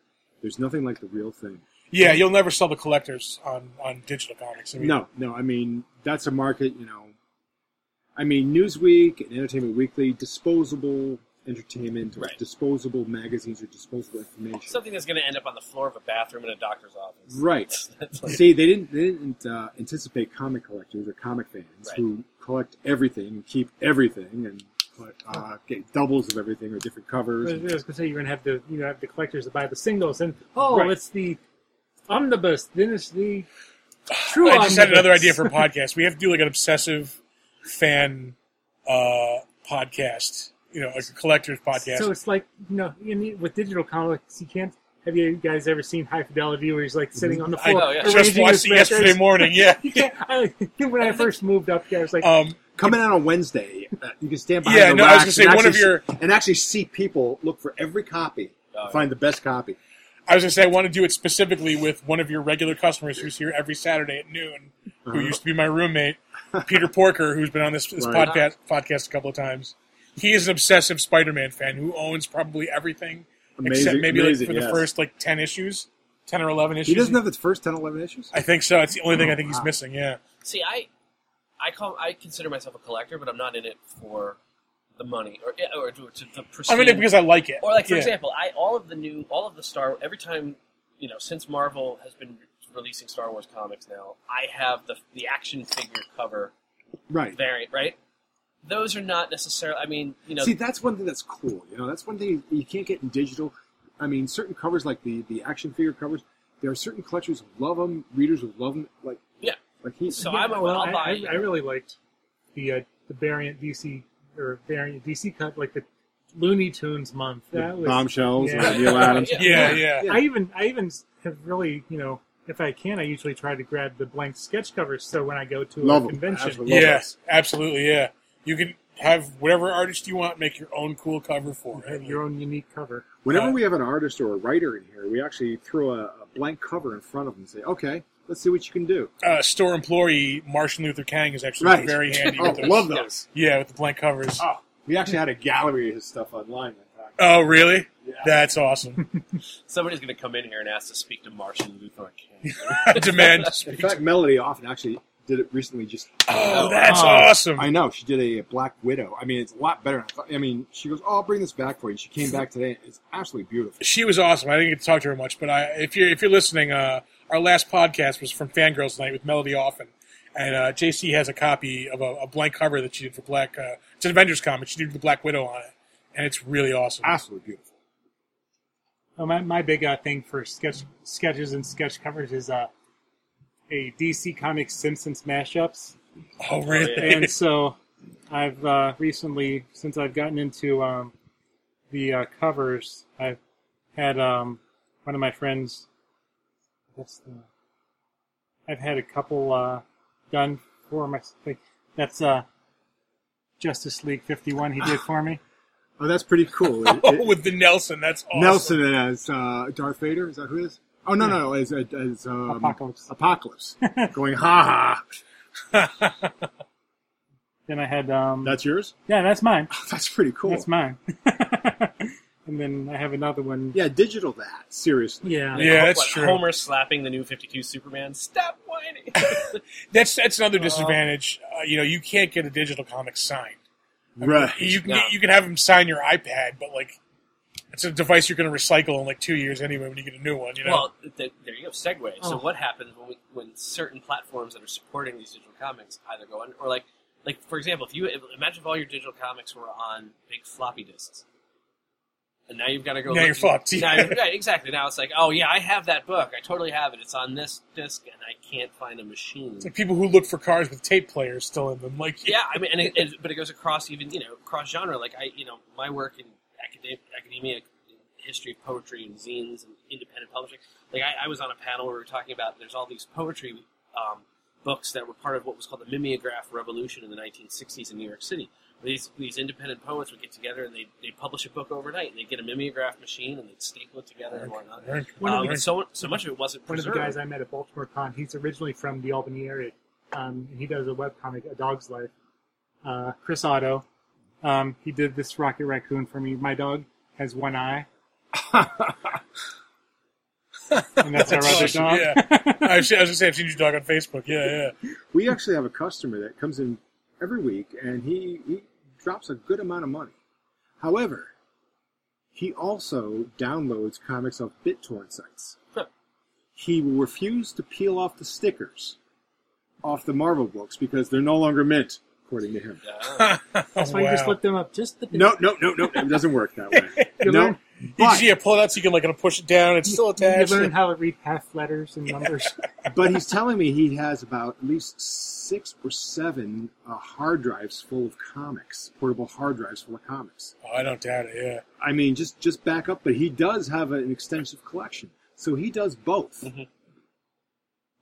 there's nothing like the real thing. yeah. You'll never sell the collectors on on digital comics. I mean, No, no. I mean, that's a market. You know, I mean, Newsweek and Entertainment Weekly, disposable entertainment, or Right. disposable magazines, or disposable information. Something that's going to end up on the floor of a bathroom in a doctor's office. Right. That's like- See, they didn't they didn't uh, anticipate comic collectors or comic fans Right. who collect everything and keep everything and collect, uh, get doubles of everything or different covers. I covers. was going to say you're going to have the you know have the collectors that buy the singles and oh Right. it's the omnibus then it's the true I just had another idea for a podcast. We have to do like an obsessive fan uh, podcast. You know, like a collector's podcast. So it's like you know you with digital comics you can't. Have you guys ever seen High Fidelity where he's like sitting on the I floor? Oh, yeah. just arranging watched it yesterday morning. Yeah. You I, when I first moved up here, I was like, Um, Coming out on Wednesday, uh, you can stand behind Yeah, the no, I was gonna say, and one of actually your- see- and actually see people look for every copy, Oh, find the best copy. I was gonna say I want to do it specifically with one of your regular customers who's here every Saturday at noon, who Uh-huh. used to be my roommate, Peter Porker, who's been on this, this Right. podcast podcast a couple of times. He is an obsessive Spider-Man fan who owns probably everything except maybe amazing, like for the first like ten issues, ten or eleven issues. He doesn't have the first 10, 11 issues. I think so. It's the only thing I think he's missing. Yeah. See, I, I call, I consider myself a collector, but I'm not in it for the money or or to, to the I'm prestige. in it because I like it. Or like for Yeah. example, I all of the new, all of the Star. Every time, you know, since Marvel has been releasing Star Wars comics now, I have the the action figure cover Right. variant. Right. Those are not necessarily. I mean, you know, See, that's one thing that's cool. You know, that's one thing you can't get in digital. I mean, certain covers like the the action figure covers, there are certain collectors who love them, readers who love them. Like, Yeah. like he. So yeah, I'm a- well, I'll I, I, you I know. really liked the uh, the variant DC or variant DC cut like the Looney Tunes month. That was bombshells, yeah. Neal Adams. Yeah, yeah. Yeah. I even I even have really you know if I can I usually try to grab the blank sketch covers so when I go to Love a 'em. convention Absolutely. Love Yeah, those. absolutely. Yeah, you can have whatever artist you want, make your own cool cover for have your own unique cover. Whenever Uh, we have an artist or a writer in here, we actually throw a, a blank cover in front of them and say, "Okay, let's see what you can do." uh, store employee Martin Luther King is actually Right. very handy. Oh, those. love those. Yeah, with the blank covers. Oh, we actually had a gallery of his stuff online. That time. Oh, really? Yeah. That's awesome. somebody's going to come in here and ask to speak to Martian Luther King. Demand to In speak. fact, Melody Offen actually did it recently. Just Oh, that's Oh. awesome. I know she did a, Black Widow. I mean, it's a lot better. I. I mean, she goes, "Oh, I'll bring this back for you." She came back today. It's absolutely beautiful. She was awesome. I didn't get to talk to her much, but I, if you're if you're listening, uh, our last podcast was from Fangirls Night with Melody Offen, and uh, JC has a copy of a, a blank cover that she did for Black. Uh, it's an Avengers comic. She did the Black Widow on it, and it's really awesome. Absolutely beautiful. Well, my, my big uh, thing for sketch sketches and sketch covers is uh, a DC Comics Simpsons mashups. Oh, really? and so I've uh, recently, since I've gotten into um, the uh, covers, I've had um, one of my friends. What's the? I've had a couple uh, done for my. Like, that's uh, Justice League Fifty One. He did for me. Oh, that's pretty cool. It- Oh, it- with the Nelson, that's awesome. Nelson as uh, Darth Vader. Is that who it is? Oh no, no, no, as as um, Apocalypse. Apocalypse, going ha ha. Then I had um, That's yours. yeah, that's mine. That's pretty cool. That's mine. And then I have another one. Yeah, digital that seriously. Yeah. Yeah, that's What, true. Homer slapping the new 52 Superman. Stop whining. That's that's another disadvantage. Uh, you know, you can't get a digital comic signed. Right. You can No. you can have them sign your iPad, but like it's a device you're going to recycle in like two years anyway when you get a new one. You know. Well, th- there you go. Segue. So Oh. what happens when we, when certain platforms that are supporting these digital comics either go on, or like like for example, if you if, imagine if all your digital comics were on big floppy disks, and now you've got to go. Now look- you're fucked. Now, you're- right, exactly. Now it's like, oh yeah, I have that book. I totally have it. It's on this disc, and I can't find a machine. it's like people who look for cars with tape players still in them. Like Yeah, I mean, and it, it, but it goes across even you know cross genre. Like I, you know, my work in academia, academia, history of poetry and zines and independent publishing. Like I, I was on a panel where we were talking about there's all these poetry um, books that were part of what was called the mimeograph revolution in the 1960s in New York City. Where these these independent poets would get together and they they publish a book overnight and they'd get a mimeograph machine and they'd staple it together and whatnot. Right. One of Um, the- so so much of it wasn't One of the guys I met at Baltimore Con, he's originally from the Albany area. Um, and he does a webcomic, A Dog's Life. Uh, Chris Otto. Um, he did this Rocket Raccoon for me. My dog has one eye. and that's our other awesome, dog. yeah. I was, I was gonna say I've seen your dog on Facebook. Yeah, yeah. We actually have a customer that comes in every week, and he, he drops a good amount of money. However, he also downloads comics off BitTorrent sites. Huh. He will refuse to peel off the stickers off the Marvel books because they're no longer mint, according to him. That's why you just look them up. Just the No, no, no, no, it doesn't work that way. You no, learn- You but, just yeah, pull it out so you can like kind of push it down. It's still attached. You attached. learn how to read half letters and numbers. but he's telling me he has about at least six or seven uh, hard drives full of comics, portable hard drives full of comics. Oh, I don't doubt it. Yeah. I mean, just just back up, but he does have an extensive collection, so he does both.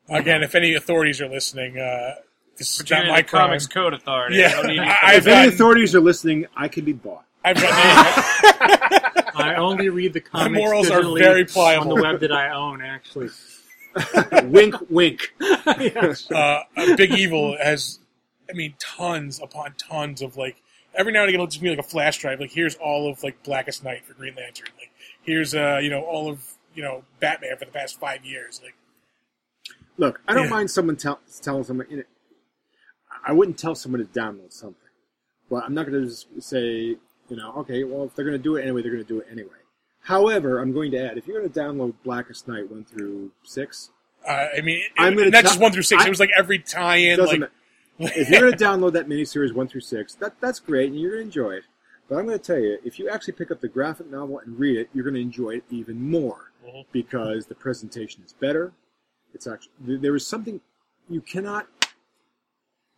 Again, if any authorities are listening, uh, this is You're not my the crime. Comics Code Authority. Yeah. I don't need you I- to- I've If any authorities are listening, I can be bought. I've got I only read the comics My morals are very very on the web that I own, actually. wink, wink. Yes. uh, uh, Big Evil has, I mean, tons upon tons of like. Every now and again, it'll just be like a flash drive. Like, here's all of like Blackest Night for Green Lantern. Like, here's uh, you know, all of you know Batman for the past five years. Like, Look, I don't Yeah. mind someone tell, telling someone. You know, I wouldn't tell someone to download something, but I'm not going to just say, you know, okay, well, if they're going to do it anyway, they're going to do it anyway. However, I'm going to add, if you're going to download Blackest Night one through six, uh, I mean, I'm gonna not tell- just one through six. I- it was like every tie-in. Like, if you're going to download that miniseries one through six, that that's great, and you're going to enjoy it. But I'm going to tell you, if you actually pick up the graphic novel and read it, you're going to enjoy it even more Mhm. because the presentation is better. It's actually there is something you cannot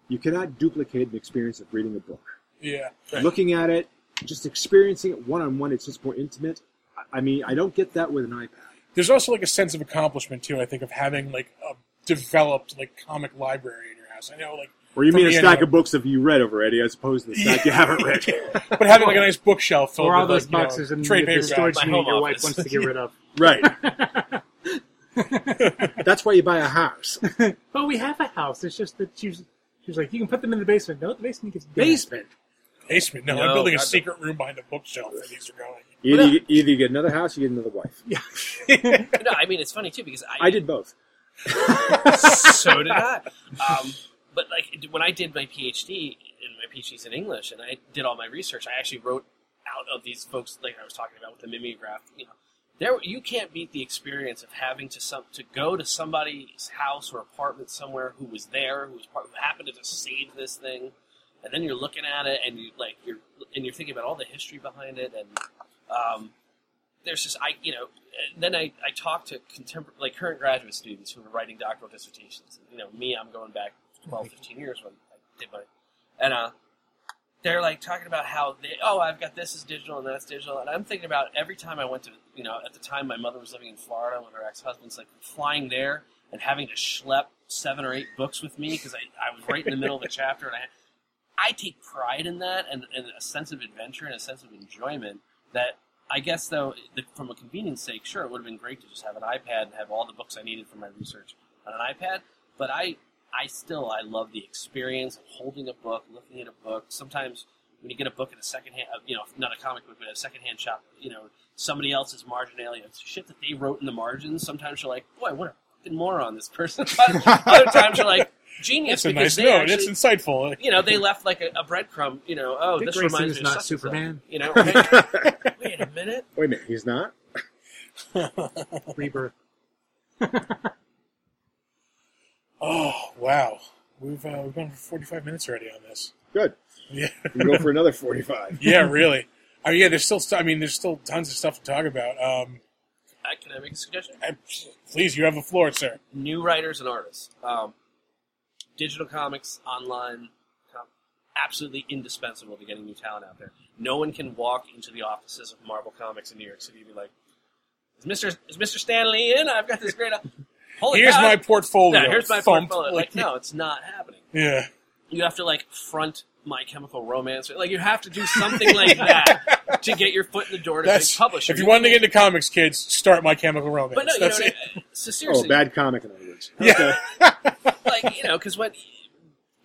you cannot duplicate the experience of reading a book. yeah, Looking at it, just experiencing it one on one, it's just more intimate. I- I mean, I don't get that with an iPad. there's also like a sense of accomplishment too. I think of having like a developed like comic library in your house. I know like. Or you mean a stack of books that you read already, as opposed to the stack you haven't read. But having like a nice bookshelf filled Or all with those like, you know, boxes in trade the, the storage My unit home your wife office. wants to get rid of. right. That's why you buy a house. But we have a house. It's just that she's, she's like, you can put them in the basement. No, the basement gets big. Basement. Basement. No, No, I'm building a secret room behind a bookshelf where these are going. Either you, either you get another house, or you get another wife. no, I mean it's funny too because I, I did both. so did I. Um, but like when I did my PhD, and my PhD's in English, and I did all my research, I actually wrote out of these folks, like I was talking about with the mimeograph, you know, there you can't beat the experience of having to some to go to somebody's house or apartment somewhere who was there, who was part, who happened to just save this thing, and then you're looking at it and you like you're and you're thinking about all the history behind it and um, there's just I you know then I, I talk to contemporary like current graduate students who are writing doctoral dissertations. You know, me, I'm going back 12, 15 years when I did my and uh, they're like talking about how they oh I've got this is digital and that's digital and I'm thinking about every time I went to you know at the time my mother was living in Florida with her ex husband's like flying there and having to schlep seven or eight books with me because I, I was right in the middle of a chapter and I I take pride in that and, and a sense of adventure and a sense of enjoyment that I guess though from a convenience sake sure it would have been great to just have an iPad and have all the books I needed for my research on an iPad but I I still I love the experience of holding a book, looking at a book. Sometimes when you get a book at a secondhand, uh, you know, not a comic book, but a secondhand shop, you know, somebody else's marginalia, it's shit that they wrote in the margins. Sometimes you're like, boy, what a fucking moron this person. Other times you're like, genius That's a because nice they note. actually, It's insightful. you know, they left like a, a breadcrumb. You know, oh, Dick this Grayson reminds is me not of such and such. Superman. You know, wait, wait a minute. Wait a minute, he's not. Rebirth. Oh wow, we've uh, we've gone for forty five minutes already on this. Good. Yeah, We can go for another forty-five. yeah, really. I mean, yeah, there's still. st- I mean, there's still tons of stuff to talk about. Um, I, can I make a suggestion? I, please, you have the floor, sir. new writers and artists. Um, digital comics, online, absolutely indispensable to getting new talent out there. No one can walk into the offices of Marvel Comics in New York City and be like, "Is Mister is Mister Stanley in? I've got this great." Holy Here's cow. my portfolio. Yeah, here's my Thump. portfolio. Like, Like, no, it's not happening. Yeah. You have to like front My Chemical Romance. Like, you have to do something like that to get your foot in the door to That's big publisher. if you want to get into comics, kids, start My Chemical Romance. but no, you know, That's what I- it. so Oh, bad comic, other. Yeah. like you know, because when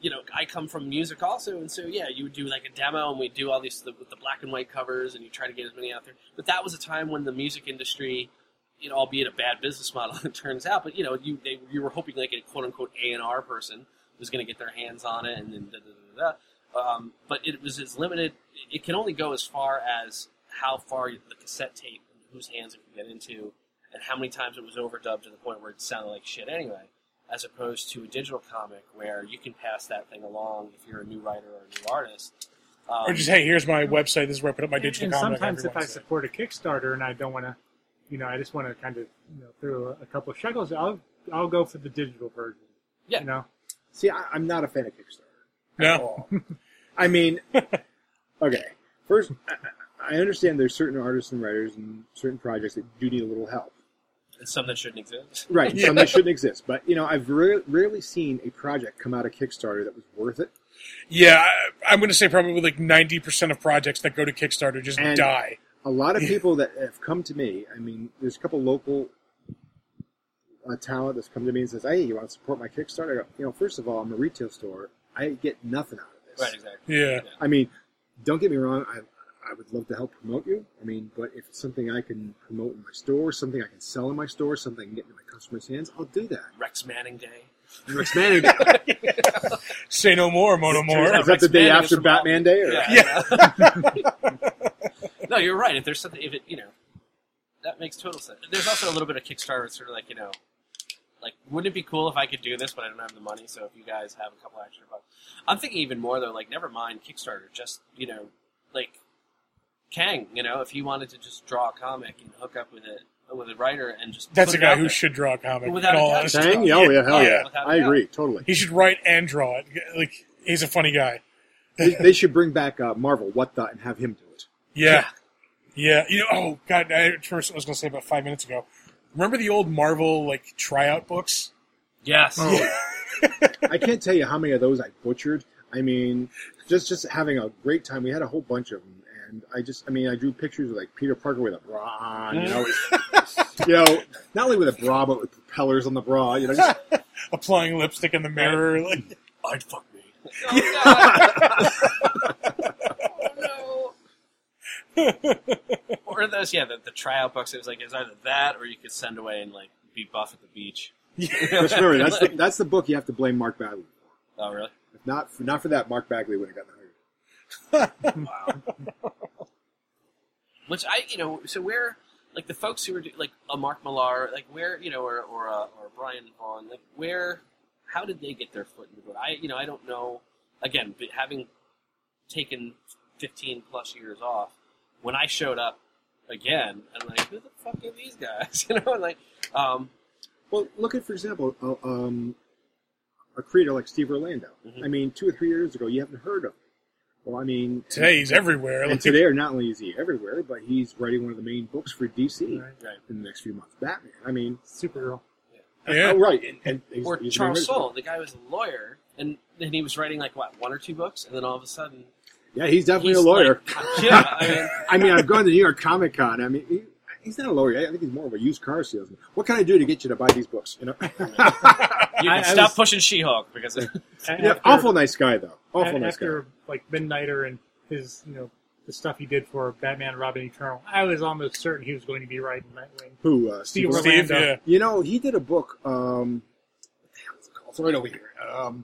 you know, I come from music also, and so yeah, you would do like a demo, and we would do all these the, with the black and white covers, and you try to get as many out there. But that was a time when the music industry, you know, albeit a bad business model, it turns out, but you know, you they, you were hoping like a quote unquote A and R person was going to get their hands on it, and then da da da da. da. Um, but it was as limited. It can only go as far as how far the cassette tape, whose hands it can get into, and how many times it was overdubbed to the point where it sounded like shit anyway as opposed to a digital comic where you can pass that thing along if you're a new writer or a new artist. Um, Or just hey, here's my website. This is where I put up my digital and comic. sometimes if I Wednesday. support a Kickstarter and I don't want to, you know, I just want to kind of you know throw a, a couple of shekels, I'll I'll go for the digital version. Yeah. You know. See, I, I'm not a fan of Kickstarter. no, at all. I mean, okay. First, I, I understand there's certain artists and writers and certain projects that do need a little help. And some that shouldn't exist. Right. Some that shouldn't exist. But, you know, I've re- rarely seen a project come out of Kickstarter that was worth it. yeah, I, I'm going to say probably like 90 percent of projects that go to Kickstarter just And- die. A lot of people that have come to me, I mean, there's a couple local uh, talent that's come to me and says, hey, you want to support my Kickstarter? I go, you know, first of all, I'm a retail store. I get nothing out of this. Right, exactly. Yeah, I mean, don't get me wrong. I, I would love to help promote you. I mean, but if it's something I can promote in my store, something I can sell in my store, something I can get into my customers' hands, I'll do that. Rex Manning Day. Rex Manning. Day. Say no more, Mono More. Is that the day Manning after from Batman Day? Or? Yeah. no, you're right. If there's something, if it, you know, that makes total sense. There's also a little bit of Kickstarter, it's sort of like, you know, like, wouldn't it be cool if I could do this, but I don't have the money? So if you guys have a couple extra bucks, I'm thinking even more though. Like, never mind Kickstarter. Just you know, like Kang. You know, if he wanted to just draw a comic and hook up with it with a writer and just That's put a it guy out who there. should draw a comic. Without in a all doubt. honesty. Yeah, oh, yeah, hell Yeah, yeah. without a I doubt. agree, totally. He should write and draw it. Like he's a funny guy. they, they should bring back uh, Marvel, What the, and have him do it. Yeah. Yeah. You know, oh god, I first I was gonna say about five minutes ago. Remember the old Marvel like tryout books? Yes. I can't tell you how many of those I butchered. I mean, just just having a great time. We had a whole bunch of them, and I just, I mean, I drew pictures of like Peter Parker with a bra on, you know, you know, not only with a bra but with propellers on the bra, you know, just Applying lipstick in the mirror. Like, I'd fuck me. Oh, God. oh, no. or those, yeah, the, the tryout books. It was like it's either that, or you could send away and like be buff at the beach. just remember that's the, that's the book you have to blame Mark Bagley for. Oh, really? If not, for, not for that, Mark Bagley would have gotten hired. Which I, you know, so where like the folks who were do- like a Mark Millar, like where you know, or or uh, or Brian Vaughan, like where, how did they get their foot in the door? I you know I don't know. Again, but having taken fifteen plus years off, when I showed up again, I'm like, who the fuck are these guys? You know, and like, um, Well, look at, for example, uh, um, a creator like Steve Orlando. Mhm. I mean, two or three years ago, you haven't heard of him. Well, I mean, Today he's everywhere. And Like, today, or not only is he everywhere, but he's writing one of the main books for DC Right. right. in the next few months. Batman. I mean, Supergirl. yeah. oh, right. And, and he's, or he's Charles doing Soule, the guy was a lawyer, and then he was writing like what one or two books, and then all of a sudden, Yeah, he's definitely he's a lawyer. Like, yeah, I mean, I mean, I've gone to New York Comic Con. I mean, he, he's not a lawyer. I think he's more of a used car salesman. What can I do to get you to buy these books? You know, you can I stop was- pushing She-Hulk because it, A- yeah, after- awful nice guy though. Awful a- nice after guy. like Midnighter and his, you know, the stuff he did for Batman, Robin, Eternal, I was almost certain he was going to be writing Nightwing. Who? Uh, Steve Steve. Orlando. Steve, yeah. You know, he did a book. Um, what the hell is it called? It's right over here. Um,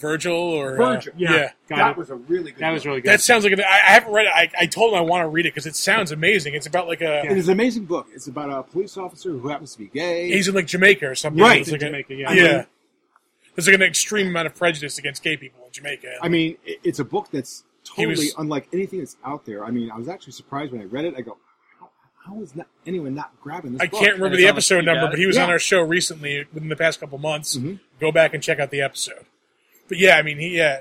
Virgil or Virgil. Uh, Yeah. yeah. Got that it. was a really good. That was really good. That sounds like an, I, I haven't read it. I, I told him I want to read it because it sounds amazing. It's about like a It is an amazing book. It's about a police officer who happens to be gay. he's in like Jamaica or something. Right. It's like in a- Jamaica, yeah. yeah. There's like an extreme amount of prejudice against gay people in Jamaica. I mean, it's a book that's totally was- unlike anything that's out there. I mean, I was actually surprised when I read it. I go, how, how is not anyone not grabbing this I book? can't remember the episode you number, but he was on our show recently within the past couple months. Mhm. Go back and check out the episode. But yeah, I mean, he yeah,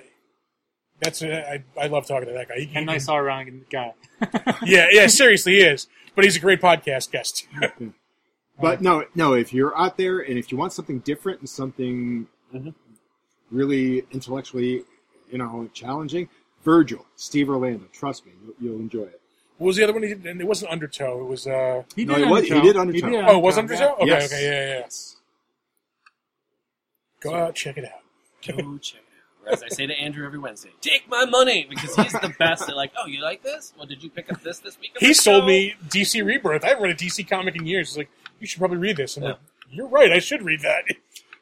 that's I I love talking to that guy. He, he a nice all around guy. yeah, yeah, seriously, he is. But he's a great podcast guest. But no, no. If you're out there and if you want something different and something Mm-hmm. Mhm. really intellectually, you know, challenging, Virgil, Steve Orlando. Trust me, you'll, you'll enjoy it. what was the other one? He did? And it wasn't Undertow. It was uh. He No, did he was- he Undertow. did Undertow. Oh, it was yeah. Undertow. Okay, Yes. okay, yeah, yeah. Yes. Go out, check it out. Go check it out. Or As I say to Andrew every Wednesday, take my money because he's the best at like, oh, you like this? Well, did you pick up this this week? I'm He like, sold "No." me DC Rebirth. I haven't read a DC comic in years. He's like, you should probably read this. And I'm Yeah. like, you're right. I should read that.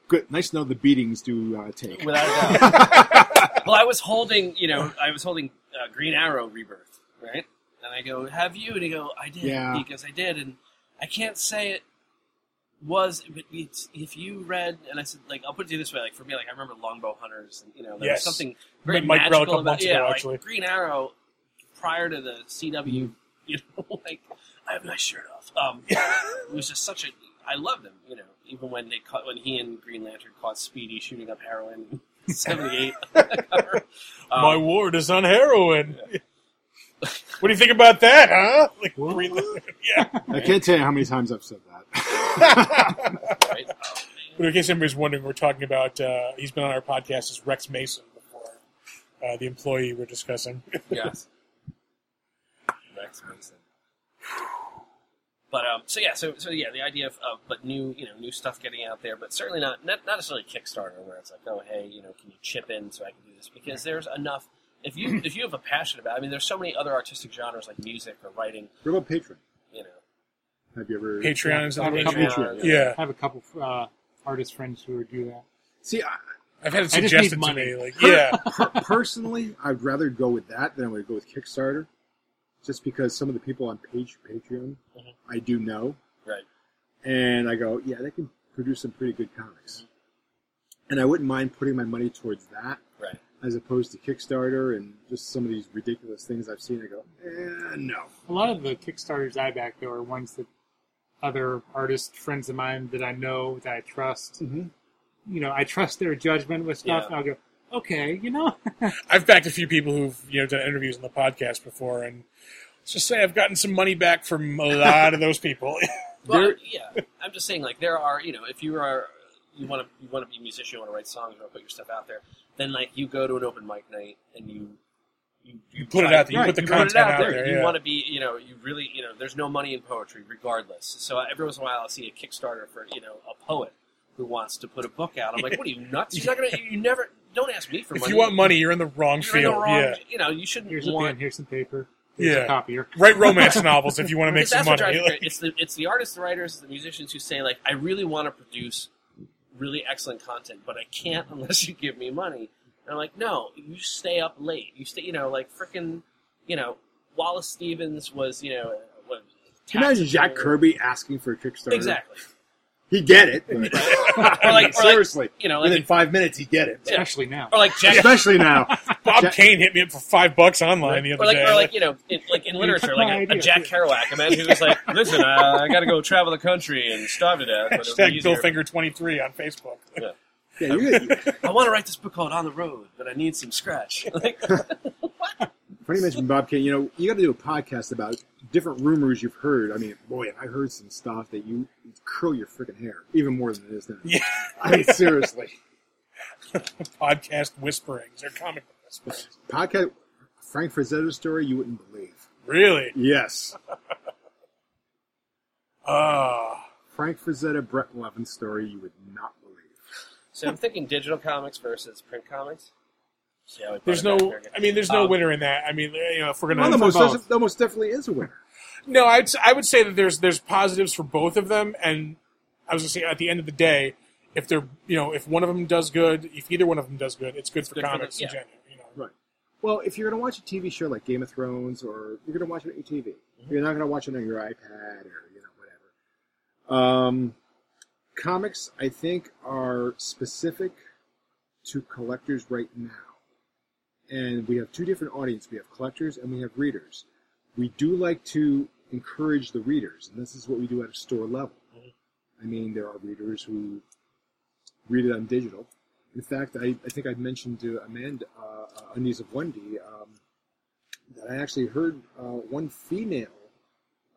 Good. Nice to know the beatings do uh, take. without a doubt. well, I was holding, you know, I was holding uh, Green Arrow Rebirth, right? And I go, "Have you?" And he go, "I did." Yeah. He goes, "I did," and I can't say it was, but it's, if you read, and I said, like, I'll put it to you this way, like for me, like I remember Longbow Hunters, and you know, there Yes. was something very Mike magical couple about yeah, ago, like. Green Arrow prior to the CW, you know, like I have my shirt off. Um, it was just such a. I loved him, you know, even when they caught when he and Green Lantern caught Speedy shooting up heroin in '78. Um, My ward is on heroin. what do you think about that, huh? Like, Green- Lantern. yeah. I can't tell you how many times I've said that. Right? But in case anybody's wondering, we're talking about. Uh, he's been on our podcast as Rex Mason before, uh, the employee we're discussing. yes. Rex Mason. But um, so yeah, so so yeah, the idea of, of but new you know new stuff getting out there, but certainly not not, not necessarily Kickstarter where it's like oh hey you know can you chip in so I can do this because there's enough if you if you have a passion about it, I mean there's so many other artistic genres like music or writing What about Patreon? You know Have you ever? Patreon is I have a couple, Patreon. Yeah, I have a couple uh, artist friends who would do that. See, I, I've had it suggested to money. me. Like, yeah, per- personally, I'd rather go with that than I would go with Kickstarter, just because some of the people on page Patreon Mhm. I do know, right and I go, yeah, they can produce some pretty good comics, and I wouldn't mind putting my money towards that right as opposed to Kickstarter and just some of these ridiculous things I've seen. I go, eh, no. A lot of the Kickstarters I back though are ones that other artist friends of mine that I know that I trust. Mm-hmm. You know, I trust their judgment with stuff, Yeah. and I'll go, okay, you know, I've backed a few people who've you know done interviews on the podcast before, and let's just say I've gotten some money back from a lot of those people. well yeah I'm just saying like there are you know if you are you want to you want to be a musician you want to write songs you want to put your stuff out there then like you go to an open mic night and you you, you put it out there. You Right, put the you put content it out, out there. there. You yeah. want to be, you know, you really, you know, there's no money in poetry, regardless. So uh, every once in a while, I'll see a Kickstarter for, you know, a poet who wants to put a book out. I'm like, what are you nuts? You're not gonna, you never, don't ask me for if money. you want money, you're in the wrong You're in field. the wrong, yeah, you know, you shouldn't here's a pen, here's some paper, here's Yeah. a copier. write romance novels if you want to make some money. drives me. It's the it's the artists, the writers, the musicians who say like, I really want to produce really excellent content, but I can't unless you give me money. And I'm like, no, you stay up late. You stay, you know, like freaking, you know, Wallace Stevens was, you know, what, Can you imagine Jack Kirby asking for a Kickstarter? Exactly. He'd get it. But, Or like- or like, seriously, you know, within like- five minutes, he'd get it. Especially now. Or like Jack. Especially now. Bob Jack- Kane hit me up for five bucks online the other Or like, day. or like you know, in, like in literature, like a, a. Jack Kerouac, a man who was like, "Listen, uh, I got to go travel the country and starve to death." But it'll Hashtag easier. Billfinger23 on Facebook. Yeah. Yeah, I want to write this book called On the Road, but I need some scratch. Like, funny you mentioned Bob Kane. You know, you got to do a podcast about different rumors you've heard. I mean, boy, I heard some stuff that you curl your freaking hair even more than it is now. Yeah. I mean, seriously. Podcast whisperings or comic whisperings. Podcast Frank Frazetta story you wouldn't believe. Really? Yes, Uh, Frank Frazetta, Brett Levin story you would not believe. So I'm thinking digital comics versus print comics. See how there's no. I mean, there's no Um, winner in that. I mean, you know, if we're Well, gonna the most, both. the most definitely is a winner. No, I'd, I would say that there's there's positives for both of them, and I was gonna say at the end of the day, if they're you know if one of them does good, if either one of them does good, it's good for good for the- comics yeah. in general. You know, Right. Well, if you're going to watch a TV show like Game of Thrones, or you're going to watch it on your TV, you're not going to watch it on your iPad or you know whatever. Um, comics, I think, are specific to collectors right now, and we have two different audiences. We have collectors and we have readers. We do like to encourage the readers, and this is what we do at a store level. I mean, there are readers who read it on digital. In fact, I, I think I mentioned to Amanda, uh, uh, Undies of Wendy, um, that I actually heard uh, one female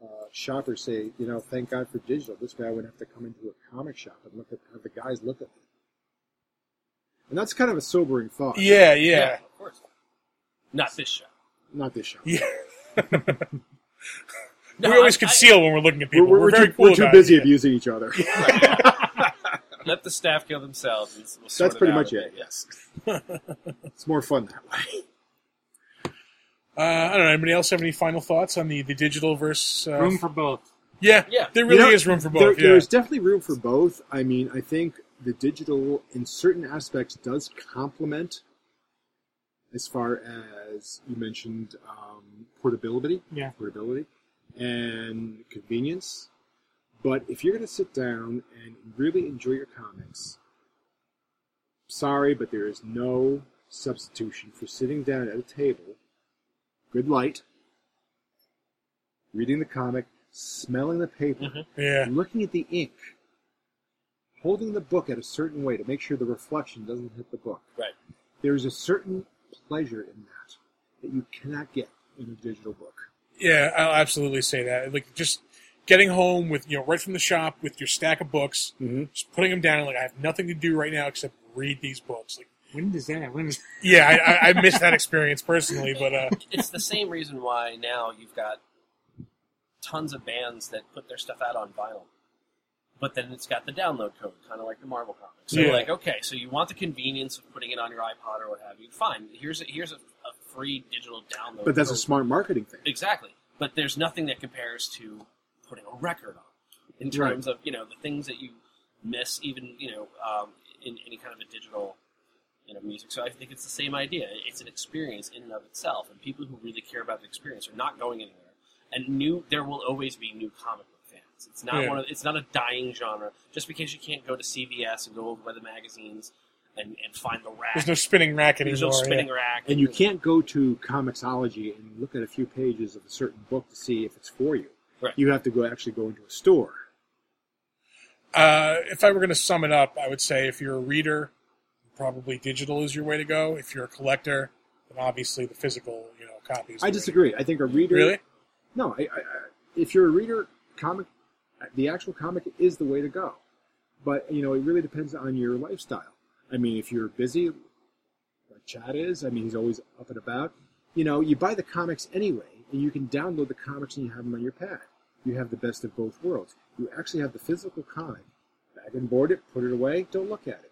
uh, shopper say, you know, thank God for digital. This way I wouldn't have to come into a comic shop and look at have the guys look at me. And that's kind of a sobering thought. yeah, yeah, of course. Not this show. Not this show. yeah. No, we always I- I- conceal when we're looking at people. we're, We're, we're very too, cool we're too busy it. abusing each other. Let the staff kill themselves. We'll That's pretty much a it. Yes. it's more fun that way. Uh, I don't know. Anybody else have any final thoughts on the, the digital versus? Uh, Room for both. yeah, Yeah. There really You know, is room for both. There, yeah. There's definitely room for both. I mean, I think the digital, in certain aspects, does complement, as far as you mentioned, um, portability. Yeah. Portability and convenience. But if you're going to sit down and really enjoy your comics, sorry, but there is no substitution for sitting down at a table, good light, reading the comic, smelling the paper, yeah. looking at the ink, holding the book at a certain way to make sure the reflection doesn't hit the book. Right. There is a certain pleasure in that that you cannot get in a digital book. Yeah, I'll absolutely say that. Like just getting home with you know right from the shop with your stack of books, Mm-hmm. just putting them down. Like I have nothing to do right now except read these books. Like When does that? When is yeah, I, I, I miss that experience personally, but uh, It's the same reason why now you've got tons of bands that put their stuff out on vinyl. But then it's got the download code, kind of like the Marvel comics. So Yeah. like, okay, so you want the convenience of putting it on your iPod or what have you. Fine. Here's a, here's a, a free digital download. But that's a smart marketing thing. Exactly. But there's nothing that compares to putting a record on in Right. terms of, you know, the things that you miss even, you know, um, in any kind of a digital, you know, music. So I think it's the same idea. It's an experience in and of itself. And people who really care about the experience are not going anywhere. And new, there will always be new comic book fans. It's not Yeah. one of, it's not a dying genre. Just because you can't go to CVS and go over by the magazines and, and find the rack. there's no spinning rack There's anymore. no yeah. spinning rack. And you can't go to Comixology and look at a few pages of a certain book to see if it's for you. Right. You have to go actually go into a store. Uh, if I were going to sum it up, I would say if you're a reader, probably digital is your way to go. If you're a collector, then obviously the physical, you know, copies. I disagree. I think a reader. Really? No, I, I, if you're a reader, comic, the actual comic is the way to go. But you know, it really depends on your lifestyle. I mean, if you're busy, like Chad is, I mean, he's always up and about. You know, you buy the comics anyway, and you can download the comics and you have them on your pad. You have the best of both worlds. You actually have the physical comic, bag and board it, put it away, don't look at it.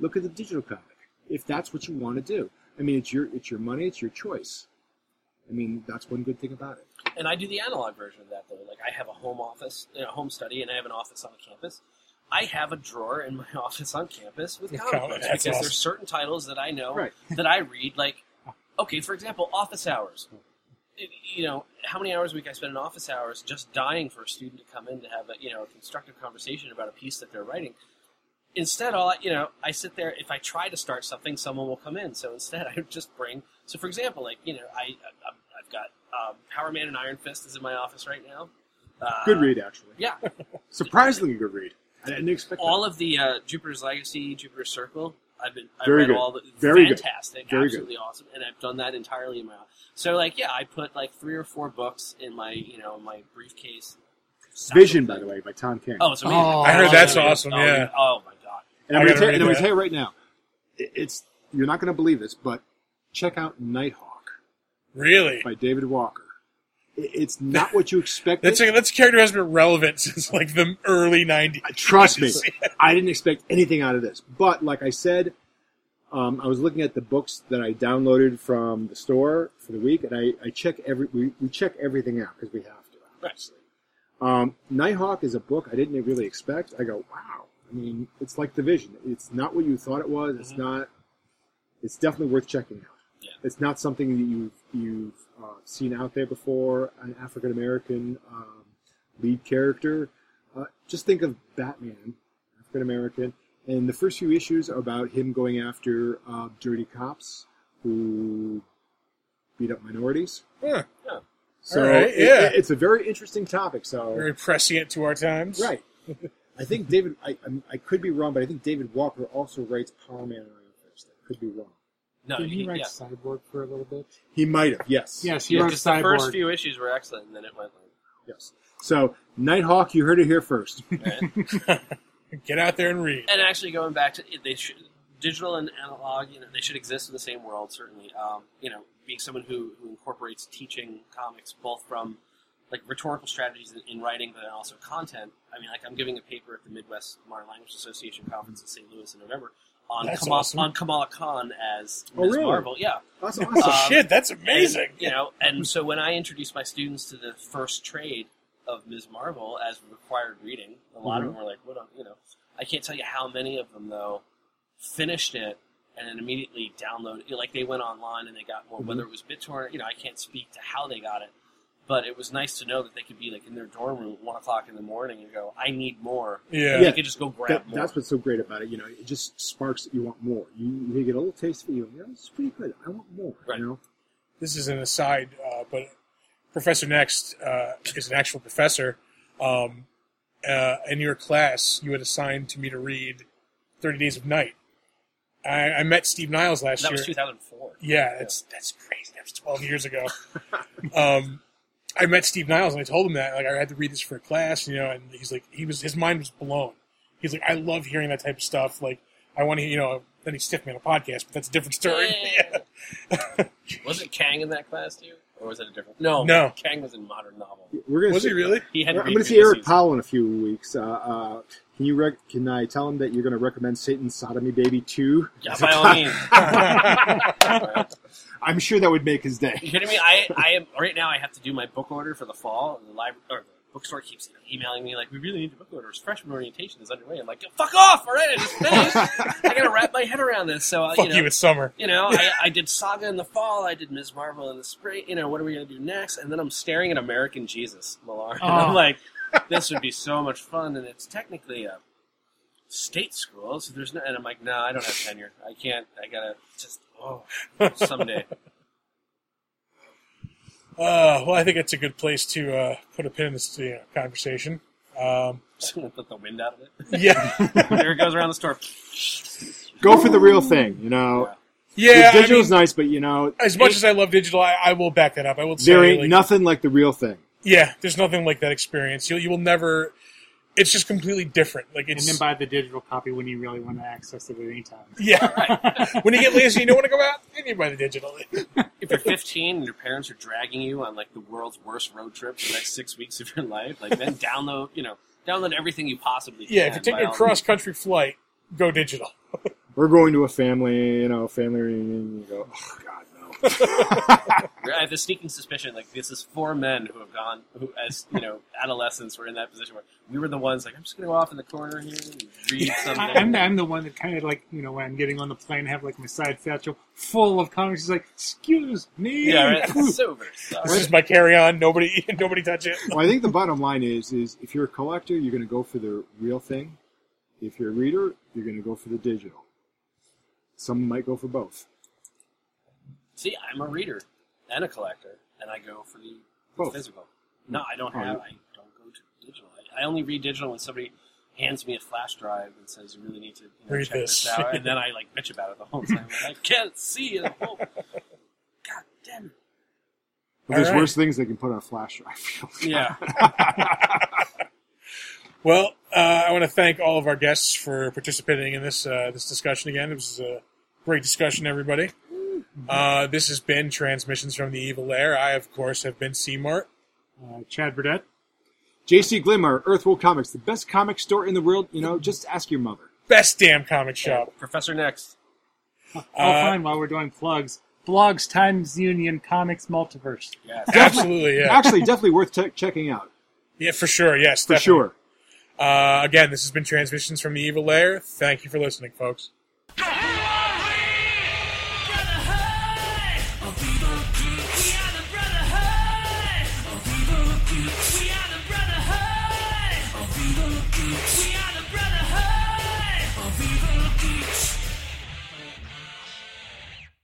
Look at the digital comic if that's what you want to do. I mean, it's your it's your money, it's your choice. I mean, that's one good thing about it. And I do the analog version of that though. Like I have a home office, you know, home study, and I have an office on campus. I have a drawer in my office on campus with With comic comic- books because awesome. there's certain titles that I know Right. that I read. Like, okay, for example, Office Hours. it, you know, how many hours a week I spend in office hours just dying for a student to come in to have a you know a constructive conversation about a piece that they're writing. Instead, all I, you know, I sit there. If I try to start something, someone will come in. So instead, I just bring. So for example, like you know, I, I I've got um, Power Man and Iron Fist is in my office right now. Uh, Good read, actually. Yeah, Surprisingly good read. I didn't expect all that. of the uh, Jupiter's Legacy, Jupiter's Circle. I've been I've Very read good. all the Very good. fantastic, Very good. absolutely awesome, and I've done that entirely in my. Office. So like yeah, I put like three or four books in my you know my briefcase. Vision, by the way, by Tom King. Oh, it's amazing! Oh, I heard that's Oh, awesome, Oh, yeah. Oh my god! And I'm going gotta tell, tell you right now, it's you're not going to believe this, but check out Nighthawk Really? by David Walker. It's not what you expect. That's a, that's a character has been relevant since like the early '90s. Trust me, I didn't expect anything out of this. But like I said, um, I was looking at the books that I downloaded from the store for the week, and I, I check every we, we check everything out because we have to. Obviously. Um, Nighthawk is a book I didn't really expect. I go, wow. I mean, it's like Division. It's not what you thought it was. It's not. It's definitely worth checking out. Yeah. It's not something that you've you've uh, seen out there before. An African American um, lead character. Uh, just think of Batman, African American, and the first few issues are about him going after uh, dirty cops who beat up minorities. Huh. So All right, it- yeah. it- it's a very interesting topic. So Very prescient to our times. right, I think David. I, I'm- I could be wrong, but I think David Walker also writes Power Man and Iron Fist. I could be wrong. No, Did he he- write yeah. Cyborg for a little bit? He might have. Yes. Yes, he Yeah, wrote 'cause the first few issues were excellent, and then it went like. Yes. So Nighthawk, you heard it here first. Get out there and read. and actually going back to they should digital and analog you know they should exist in the same world certainly um, you know being someone who, who incorporates teaching comics both from like rhetorical strategies in, in writing but then also content i mean like i'm giving a paper at the midwest modern language association conference in st louis in november on Kamala, awesome. on Kamala Khan as Oh, Ms. really? Marvel. Yeah, That's awesome. Oh, Um, shit, that's amazing. and, you know, and so when I introduced my students to the first trade of Ms. Marvel as required reading, a lot of them were like, "What?" on-" You know, I can't tell you how many of them though finished it and then immediately downloaded. Like they went online and they got more. Whether it was BitTorrent, you know, I can't speak to how they got it, but it was nice to know that they could be like in their dorm room at one o'clock in the morning and go, "I need more." yeah. They could just go grab That- more. that's what's so great about it. You know, it just sparks that you want more. You, you get a little taste of it. You go, yeah, it's pretty good. I want more. Right. You know. this is an aside, uh, but Professor Next uh, is an actual professor. Um, uh, in your class, you had assigned to me to read Thirty Days of Night. I, I met Steve Niles last that year. That was 2004. Yeah, that's that's crazy. That was twelve years ago. um, I met Steve Niles and I told him that like I had to read this for a class, you know, and he's like he was his mind was blown. He's like, I love hearing that type of stuff. Like I want to, you know. Then he stiffed me on a podcast, but that's a different story. Yeah. Yeah. Was it Kang in that class too, or was that a different? No, No. Kang was in modern novel. We're gonna Was see, he really? He had. I'm going to see Eric Ulysses. Powell in a few weeks. Uh, uh, can you rec- can I tell him that you're going to recommend Satan's Sodomy Baby two? Yeah, by all means. I'm sure that would make his day. you kidding me? I, I am right now. I have to do my book order for the fall, and the library or the bookstore keeps emailing me like, "We really need your book orders. Freshman orientation is underway." I'm like, "Fuck off! All right, I just finished. I got to wrap my head around this." So uh, Fuck you know, you, it's summer. you know, I, I did Saga in the fall. I did Ms. Marvel in the spring. You know, what are we gonna do next? And then I'm staring at American Jesus, Millar, Oh. I'm like, this would be so much fun. And it's technically a state school, so there's no. And I'm like, no, I don't have tenure. I can't. I gotta just oh someday. Uh, well, I think it's a good place to uh, put a pin in this you know, conversation. Um, Just gonna put the wind out of it. yeah, there it goes around the store. Go for the real thing. You know, yeah. the I digital's mean, nice, but you know, as much as I love digital, I, I will back that up. I will say, there ain't like, nothing like the real thing. Yeah, there's nothing like that experience. You you will never. It's just completely different. Like And then buy the digital copy when you really want to access it at any time. yeah. when you get lazy, you don't want to go out. Then you buy the digital. If you're 15 and your parents are dragging you on like the world's worst road trip for the next six weeks of your life, like then download, you know, download everything you possibly can. Yeah, if you're taking a cross country flight, go digital. We're going to a family, you know, family reunion. You go, oh God, no. I have a sneaking suspicion, like this is four men who have gone, who as you know, adolescents were in that position where we were the ones like, I'm just gonna go off in the corner here and read something. I, I'm, the, I'm the one that kind of like, you know, when I'm getting on the plane, have like my side satchel full of comics. He's like, excuse me. yeah, right. It's over. This is my carry on. Nobody, nobody touch it. well, I think the bottom line is is if you're a collector, you're going to go for the real thing. If you're a reader, you're going to go for the digital. Some might go for both. See, I'm a reader and a collector, and I go for the Both. physical. No, I don't Oh, have. I don't go to digital. I, I only read digital when somebody hands me a flash drive and says you really need to you know, Read check this." this. out, and then I like bitch about it the whole time. Like, I can't see it. Oh, God damn it! But there's right. worse things they can put on a flash drive. Yeah. Well, uh, I want to thank all of our guests for participating in this uh, this discussion again. It was a great discussion, everybody. Uh, this has been Transmissions from the Evil Lair. I, of course, have been Seymour. Uh, Chad Burdett. JC Glindmeyer, Earthworld Comics, the best comic store in the world. You know, just ask your mother. Best damn comic shop. Professor Next. Oh, Uh, fine. While we're doing plugs, Blogs Times Union Comics Multiverse. Yes. Absolutely, yeah. Actually, definitely worth che- checking out Yeah, for sure. Yes, for definitely. sure. Uh, again, this has been Transmissions from the Evil Lair. Thank you for listening, folks. Go